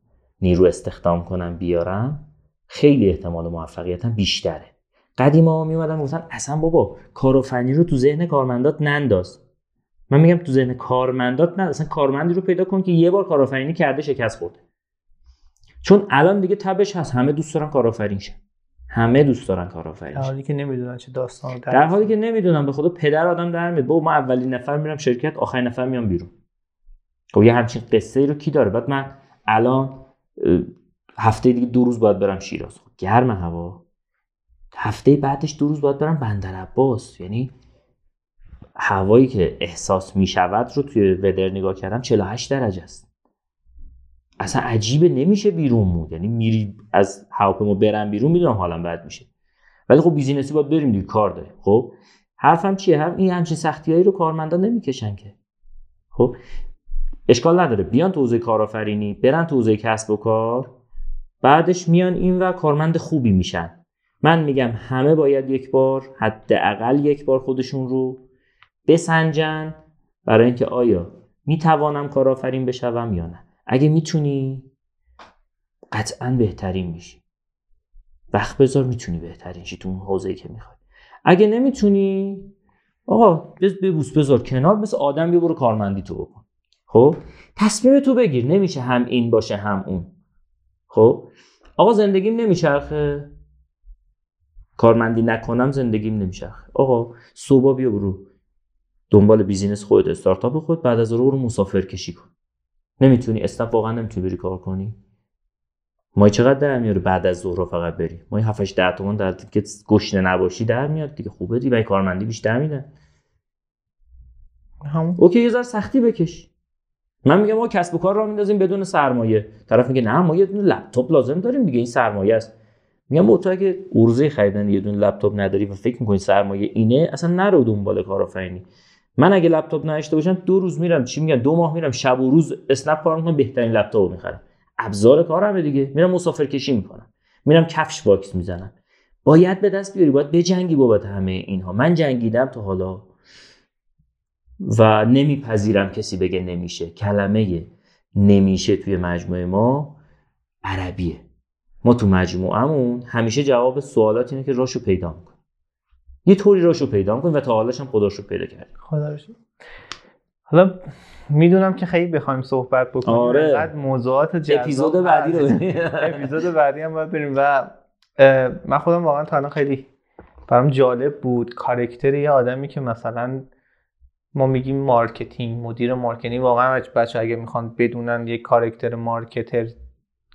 نیرو استخدام کنم بیارم خیلی احتمال موفقیتم بیشتره. قدیما میومدن گفتن اصلا بابا کارآفرینی رو تو ذهن کارمندات ننداز. من میگم تو ذهن کارمندات نه اصلا کارمندی رو پیدا کن که یه بار کارآفرینی کرده شکست خورده. چون الان دیگه تبش هست همه دوست دارن کارآفرین شن. همه دوست دارن کارآفرین در حالی که نمی‌دونن چه داستان در, در حالی که نمی‌دونن به خدا پدر آدم در میاد. بابا ما اولین نفر میرم شرکت آخرین نفر میام بیرون. خب یه همچین قصه ای رو کی داره؟ بعد من الان هفته دیگه دو روز باید برم شیراز. خب گرم هوا. هفته بعدش دو روز باید برم بندر عباس. یعنی هوایی که احساس می‌شود رو توی ودر نگاه کردم 48 درجه است. اصلا عجیبه نمیشه بیرون مود یعنی میری از هواپیما برم بیرون می‌دونم حالا بد میشه. ولی خب بیزینسی باید بریم دیگه کار داریم. خب حرفم چیه؟ هم این همچین سختیایی رو کارمندان نمی‌کشن که. خب اشکال نداره. بیان تو حوزه کارآفرینی برن تو حوزه کسب و کار بعدش میان این و کارمند خوبی میشن. من میگم همه باید یک بار حداقل یک بار خودشون رو بسنجن برای اینکه آیا می‌توانم کارآفرین بشوم یا نه. اگه می‌تونی قطعا بهترین میشی. وقت بذار می‌تونی بهترین شی تو اون حوزه که می‌خوای. اگه نمی‌تونی آقا ببوس بذار کنار مثل آدم یه برو کارمندی تو بکن. خب؟ تصمیم تو بگیر. نمیشه هم این باشه هم اون. خب؟ آقا زندگیم نمیچرخه. کارمندی نکنم زندگیم نمیچرخه. آقا صبح بیا برو. دنبال بیزینس خودت استارتاپ خود بعد از رو برو مسافر کشی کن. نمی‌تونی. اسنپ واقعا نمی‌تونی بری کار کنی. ما چقدر در میاره بعد از ظهر فقط بری؟ ما 7 8 10 تومن در که گشنه نباشی در میاد دیگه. خوبه دی کارمندی بیشتر میدن همون. اوکی یه ذره سختی بکش. من میگم ما کسب و کار راه میندازیم بدون سرمایه. طرف میگه نه ما یه دونه لپتاپ لازم داریم دیگه. این سرمایه است. میگم تو اگه عرضه خریدن یه دونه لپتاپ نداری و فکر می‌کنی سرمایه اینه اصلا نرو دنبال کارآفرینی. من اگه لپتاپ نداشته باشم دو روز میرم. چی میگن؟ دو ماه میرم. شب و روز اسنپ کار می‌کنم بهترین لپتاپ می‌خرم. ابزار کارمه دیگه. میرم مسافر کشی می‌کنم. میرم کفش واکس می‌زنم. باید به دست بیاری. باید بجنگی بابت همه اینها. من جنگیدم تا حالا. و نمیپذیرم کسی بگه نمیشه. کلمه نمیشه توی مجموعه ما عربیه. ما تو مجموعهمون همیشه جواب سوالات اینه که راشو پیدا می‌کنیم یه طوری راشو پیدا می‌کنیم و تا حالش هم خداش رو پیدا کردیم. خدا حالا می‌دونم که خیلی بخوایم صحبت بکنیم. آره. بعد موضوعات جذاب اپیزود بعدی رو. اپیزود بعدی هم باید بریم و من خودم واقعا تا الان خیلی برام جالب بود. character یه آدمی که مثلا ما میگیم marketing مدیر marketing. واقعا بچه اگه می‌خوان بدونن یه character marketer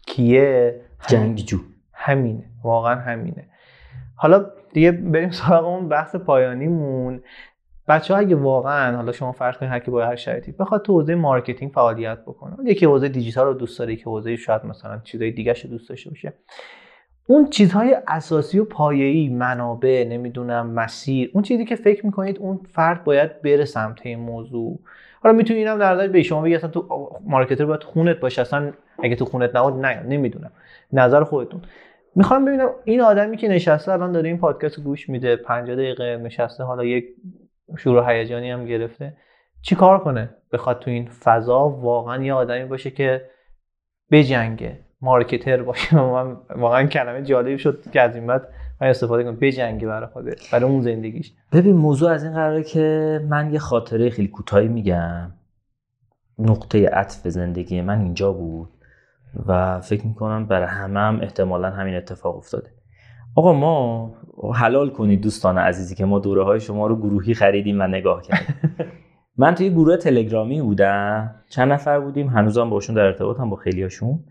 کیه جنگجو. همینه. واقعا همینه. حالا دیگه بریم سراغ اون بحث پایانیمون. بچه ها اگه واقعا حالا شما فرض کنید هر کی با هر شرایطی بخواد تو حوزه marketing فعالیت بکنه. یکی حوزه دیجیتال رو دوست داره که حوزه شاید مثلا چیزای دیگه رو دوست داشته باشه. اون چیزهای اساسی و پایه‌ای منابع نمی‌دونم مسیر اون چیزی که فکر می‌کنید اون فرد باید بره سمت این موضوع. حالا می‌تونی اینم در نظر به شما بگی تو مارکتر باید خونت باشه. اصلا اگه تو خونت نبود نه نمی‌دونم. نظر خودتون. می‌خوام ببینم این آدمی که نشسته الان داره این پادکست گوش میده 50 دقیقه نشسته حالا یک شروع هیجانی هم گرفته چی کار کنه؟ بخواد تو این فضا واقعا یه آدمی باشه که بجنگه مارکتر باشه. [LAUGHS] من واقعا کلمه جالبی شد که از این بعد من استفاده کنم بجنگه برای خودش برای اون زندگیش. ببین موضوع از این قراره که من یه خاطره خیلی کوتاهی میگم. نقطه عطف زندگی من اینجا بود. و فکر می‌کنم برای همه هم احتمالا همین اتفاق افتاده. آقا ما حلال کنید دوستان عزیزی که ما دوره های شما رو گروهی خریدیم و نگاه کردیم. [LAUGHS] من توی گروه تلگرامی بودم چند نفر بودیم هنوزم باشون در ارتباطم با خیلیاشون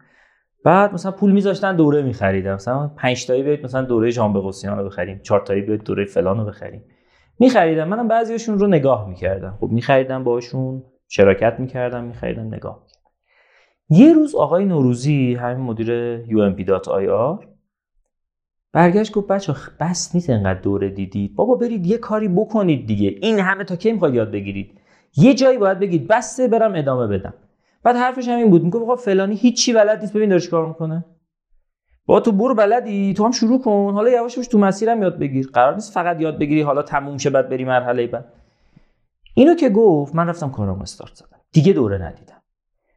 بعد مثلا پول میذاشتن دوره میخریدم. مثلا 5 تایی بیاید مثلا دوره ژان بقوسیان رو بخریم. 4 تایی بیاید دوره فلان رو بخریم. میخریدم. منم بعضیشون رو نگاه می‌کردم. خب میخریدم باشون شراکت می‌کردم میخریدم نگاه. یه روز آقای نوروزی همین مدیر ump.ir برگشت گفت بچه بس نیست انقدر دوره دیدید. بابا برید یه کاری بکنید دیگه. این همه تا کی می‌خواید یاد بگیرید؟ یه جایی باید بگید بسته برم ادامه بدم. بعد حرفش هم این بود. میگه آقا فلانی هیچی بلد نیست. ببین داره چیکار می‌کنه. با تو برو بلدی. تو هم شروع کن. حالا یواش یواش تو مسیرم یاد بگیر. قرار نیست فقط یاد بگیری. حالا تموم شه بعد بری مرحله بعد. اینو که گفت من رفتم کارم استارت زدم. دیگه دوره ندیدم.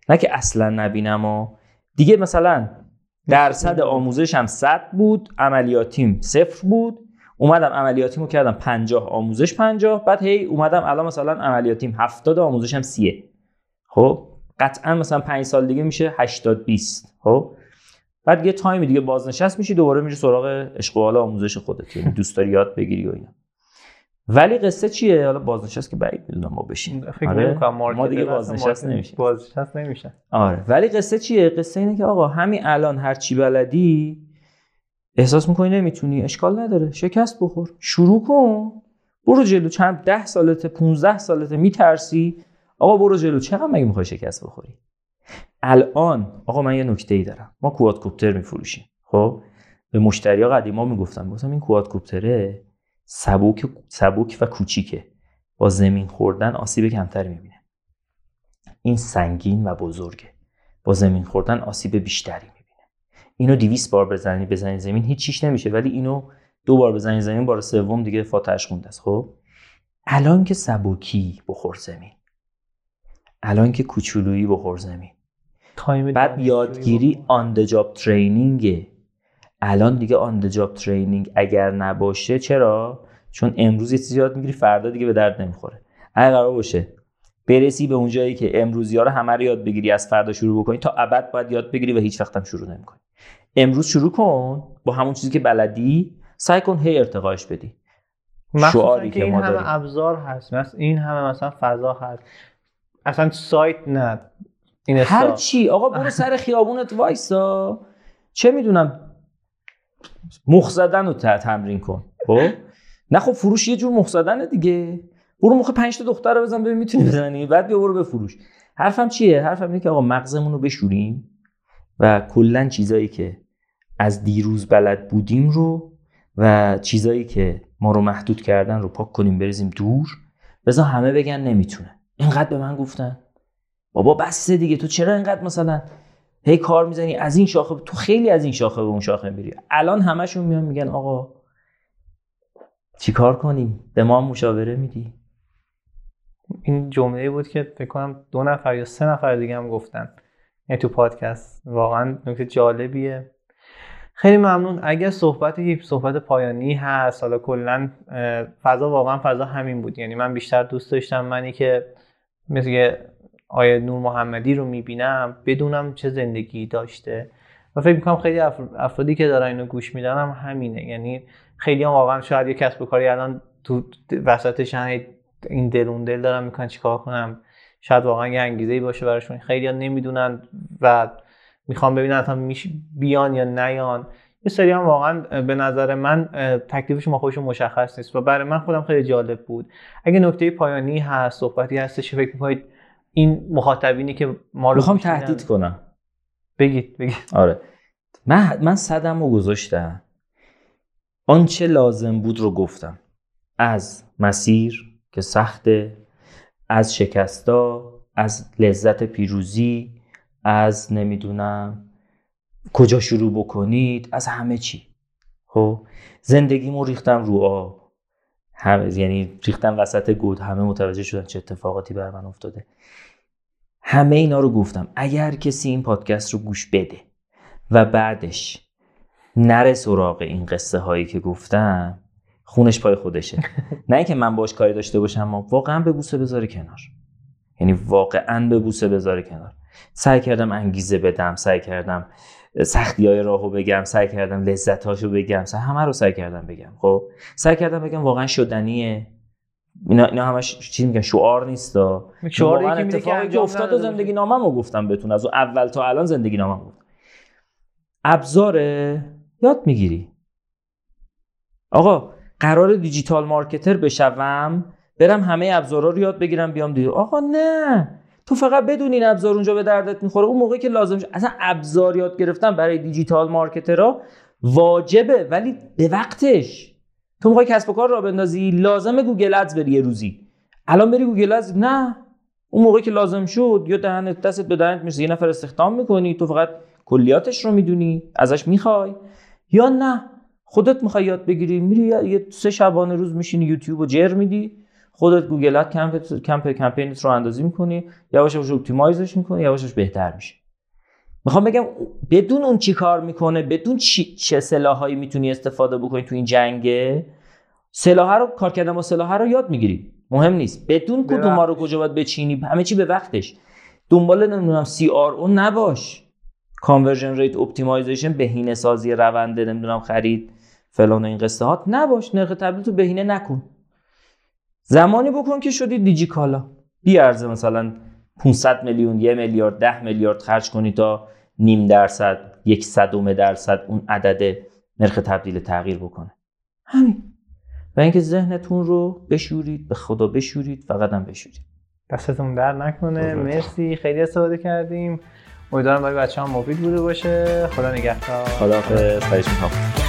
نه که اصلا نبینم و دیگه مثلا درصد آموزشم 100 بود عملیاتیم صفر بود. اومدم عملیاتیمو کردم 50 آموزش 50 بعد هی اومدم الان مثلا عملیاتیم 70 آموزشم 30 خب؟ قطعا مثلا 5 سال دیگه میشه 80 20 خب؟ بعد یه تایمی دیگه بازنشست میشی دوباره میری سراغ عشق و آموزش خودت. یعنی دوست داری یاد بگیری و اینا. ولی قصه چیه؟ حالا بازنشست که بعید می‌دونم ما بشیم. فکر آره؟ ما دیگه بازنشست نمیشیم. بازنشست نمیشن آره. ولی قصه چیه؟ قصه اینه که آقا همین الان هر چی بلدی احساس می‌کنی نمی‌تونی. اشکال نداره. شکست بخور. شروع کن. برو جلو. چند ده سالته 15 سالته میترسی. آقا برو جلو. چقدر مگه می‌خوای شکست بخوری؟ الان آقا من یه نکته ای دارم. ما کوادکوپتر میفروشیم. خب؟ به مشتری ها قدیما می‌گفتم گفتم این کوادکوپتره؟ سبوک سبوک و کوچیکه. با زمین خوردن آسیب کمتری می‌بینه. این سنگین و بزرگه. با زمین خوردن آسیب بیشتری می‌بینه. اینو 200 بار بزنی بزنی زمین هیچ چیش نمیشه. ولی اینو دو بار بزنی زمین بار سوم دیگه فاتحش خونده است. خب؟ الان که سبکی بخور زمین. الان که کوچولویی بخور زمین. بعد یادگیری on job training ه الان دیگه on job training اگر نباشه چرا؟ چون امروز یه چیزی یاد می‌گیری فردا دیگه به درد نمی‌خوره. اگر قرار باشه برسی به اون جایی که امروزی ها رو همه رو یاد بگیری از فردا شروع بکنی تا ابد باید یاد بگیری و هیچ وقت هم شروع نمی‌کنی. امروز شروع کن با همون چیزی که بلدی سعی کن هی ارتقاش بدی. شعاری که, این همه ابزار هست مثلا این همه مثلا فضا هست. اصلا سایت نه. این هر چی. آقا برو [LAUGHS] سر خیابونت وایسا. چه می‌دونم مخ زدن رو تمرین کن. خب؟ نه خب فروش یه جور مخ زدن دیگه. برو مخ پنج تا دختر رو بزن ببین می‌تونی بزنی. بعد بیا برو بفروش. حرفم چیه؟ حرفم اینه که آقا مغزمون رو بشوریم و کلا چیزایی که از دیروز بلد بودیم رو و چیزایی که ما رو محدود کردن رو پاک کنیم بریزیم دور. بذار همه بگن نمی‌تونه. اینقدر به من گفتن. بابا بسته دیگه. تو چرا اینقدر مثلا هی کار می‌زنی؟ از این شاخه تو خیلی از این شاخه به اون شاخه میری. الان همشون میان میگن آقا چیکار کنیم؟ به ما مشاوره میدی. این جمله بود که فکر کنم دو نفر یا سه نفر دیگه هم گفتن. یعنی تو پادکست. واقعا نکته جالبیه. خیلی ممنون. اگر صحبت یک صحبت پایانی هست حالا کلا فضا واقعا فضا همین بود. یعنی من بیشتر دوست داشتم منی که مثل آیه نور محمدی رو می‌بینم بدونم چه زندگی داشته. و فکر می‌کنم خیلی افرادی که دارن اینو گوش میدن هم همینه. یعنی خیلی هم واقعا شاید یه کسب و کاری الان تو وسطش این دلون دل دارم می‌کنن چیکار کنم؟ شاید واقعا یه انگیزه باشه براشون. خیلی ها نمی‌دونن و می‌خوام ببینن اصلا بیان یا نیان. یه سری هم واقعا به نظر من تکلیفش ما خودشون مشخص نیست و برای من خودم خیلی جالب بود. اگه نکته پایانی هست صحبتی هستش فکر می‌کنید؟ این مخاطبینی که ما رو می‌خوام تهدید کنم. بگید بگید. آره. من من صدم رو گذاشتم. آنچه لازم بود رو گفتم. از مسیر که سخته از شکستا از لذت پیروزی از نمی‌دونم کجا شروع بکنید از همه چی. خب زندگیمو ریختم رو آب. همه یعنی ریختم وسط گود. همه متوجه شدن چه اتفاقاتی بر من افتاده. همه اینا رو گفتم. اگر کسی این پادکست رو گوش بده و بعدش نره سراغ این قصه هایی که گفتم خونش پای خودشه. نه اینکه من باش کاری داشته باشم اما واقعا به بوسه بذاره کنار. یعنی واقعا به بوسه بذاره کنار. سعی کردم انگیزه بدم سعی کردم سختی های راهو بگم سعی کردم لذت هاشو بگم سعی همه رو سعی کردم بگم. خب؟ سعی کردم بگم واقعا شدنیه. اینا اینا همش چی میگن؟ شعار میگه که اتفاقی که افتاد و زندگی نامم گفتم بهتون از اول تا الان زندگی نامم گفت ابزاره یاد می‌گیری. آقا قرار digital marketer بشوم برم همه ابزارا رو یاد بگیرم بیام دیگه. آقا نه. تو فقط بدون این ابزار اونجا به دردت می‌خوره. اون موقعی که لازم شد اصلا ابزار یاد گرفتن برای digital marketer ها واجبه ولی به وقتش. تو می‌خوای کسب و کار راه بندازی لازمه Google Ads بری یه روزی. الان بری Google Ads نه. اون موقعی که لازم شد یا دهنت دستت به دهنت می‌رسه. یه نفر استخدام می‌کنی تو فقط کلیاتش رو می‌دونی ازش می‌خوای. یا نه؟ خودت می‌خوای یاد بگیری میری یه- سه شبانه روز میشینی یوتیوب رو جر میدی خودت Google Ad کمپ کمپ کمپینت رو راه اندازی می‌کنی یواش یواش optimize ش می‌کنی یواش بهتر میشه می‌خوام بگم بدون اون چی کار می‌کنه بدون چی چه سلاحایی می‌تونی استفاده بکنی تو این جنگه سلاح رو کار کردن با سلاح رو یاد می‌گیری. مهم نیست. بدون کدوم رو کجا باید بچینی همه چی به وقتش. دنبال نمی‌دونم CRO نباش. conversion rate optimization بهینه سازی رونده نمی‌دونم خرید فلان و این قصه هات نباش نرخ تبدیل تو بهینه نکن. زمانی بکن که شدی دیجیکالا. بیرزه مثلا 500 میلیون یه میلیارد ده میلیارد خرج کنی تا نیم درصد یک صدم درصد اون عدد نرخ تبدیل تغییر بکنه. همین. و اینکه ذهنتون رو بشورید به خدا بشورید فقط هم بشورید. دستتون در نکنه. مرسی. خیلی استفاده کردیم. امیدوارم برای بچه هم مفید بوده باشه. خدا نگهدار. خدا خواهش می‌کنم.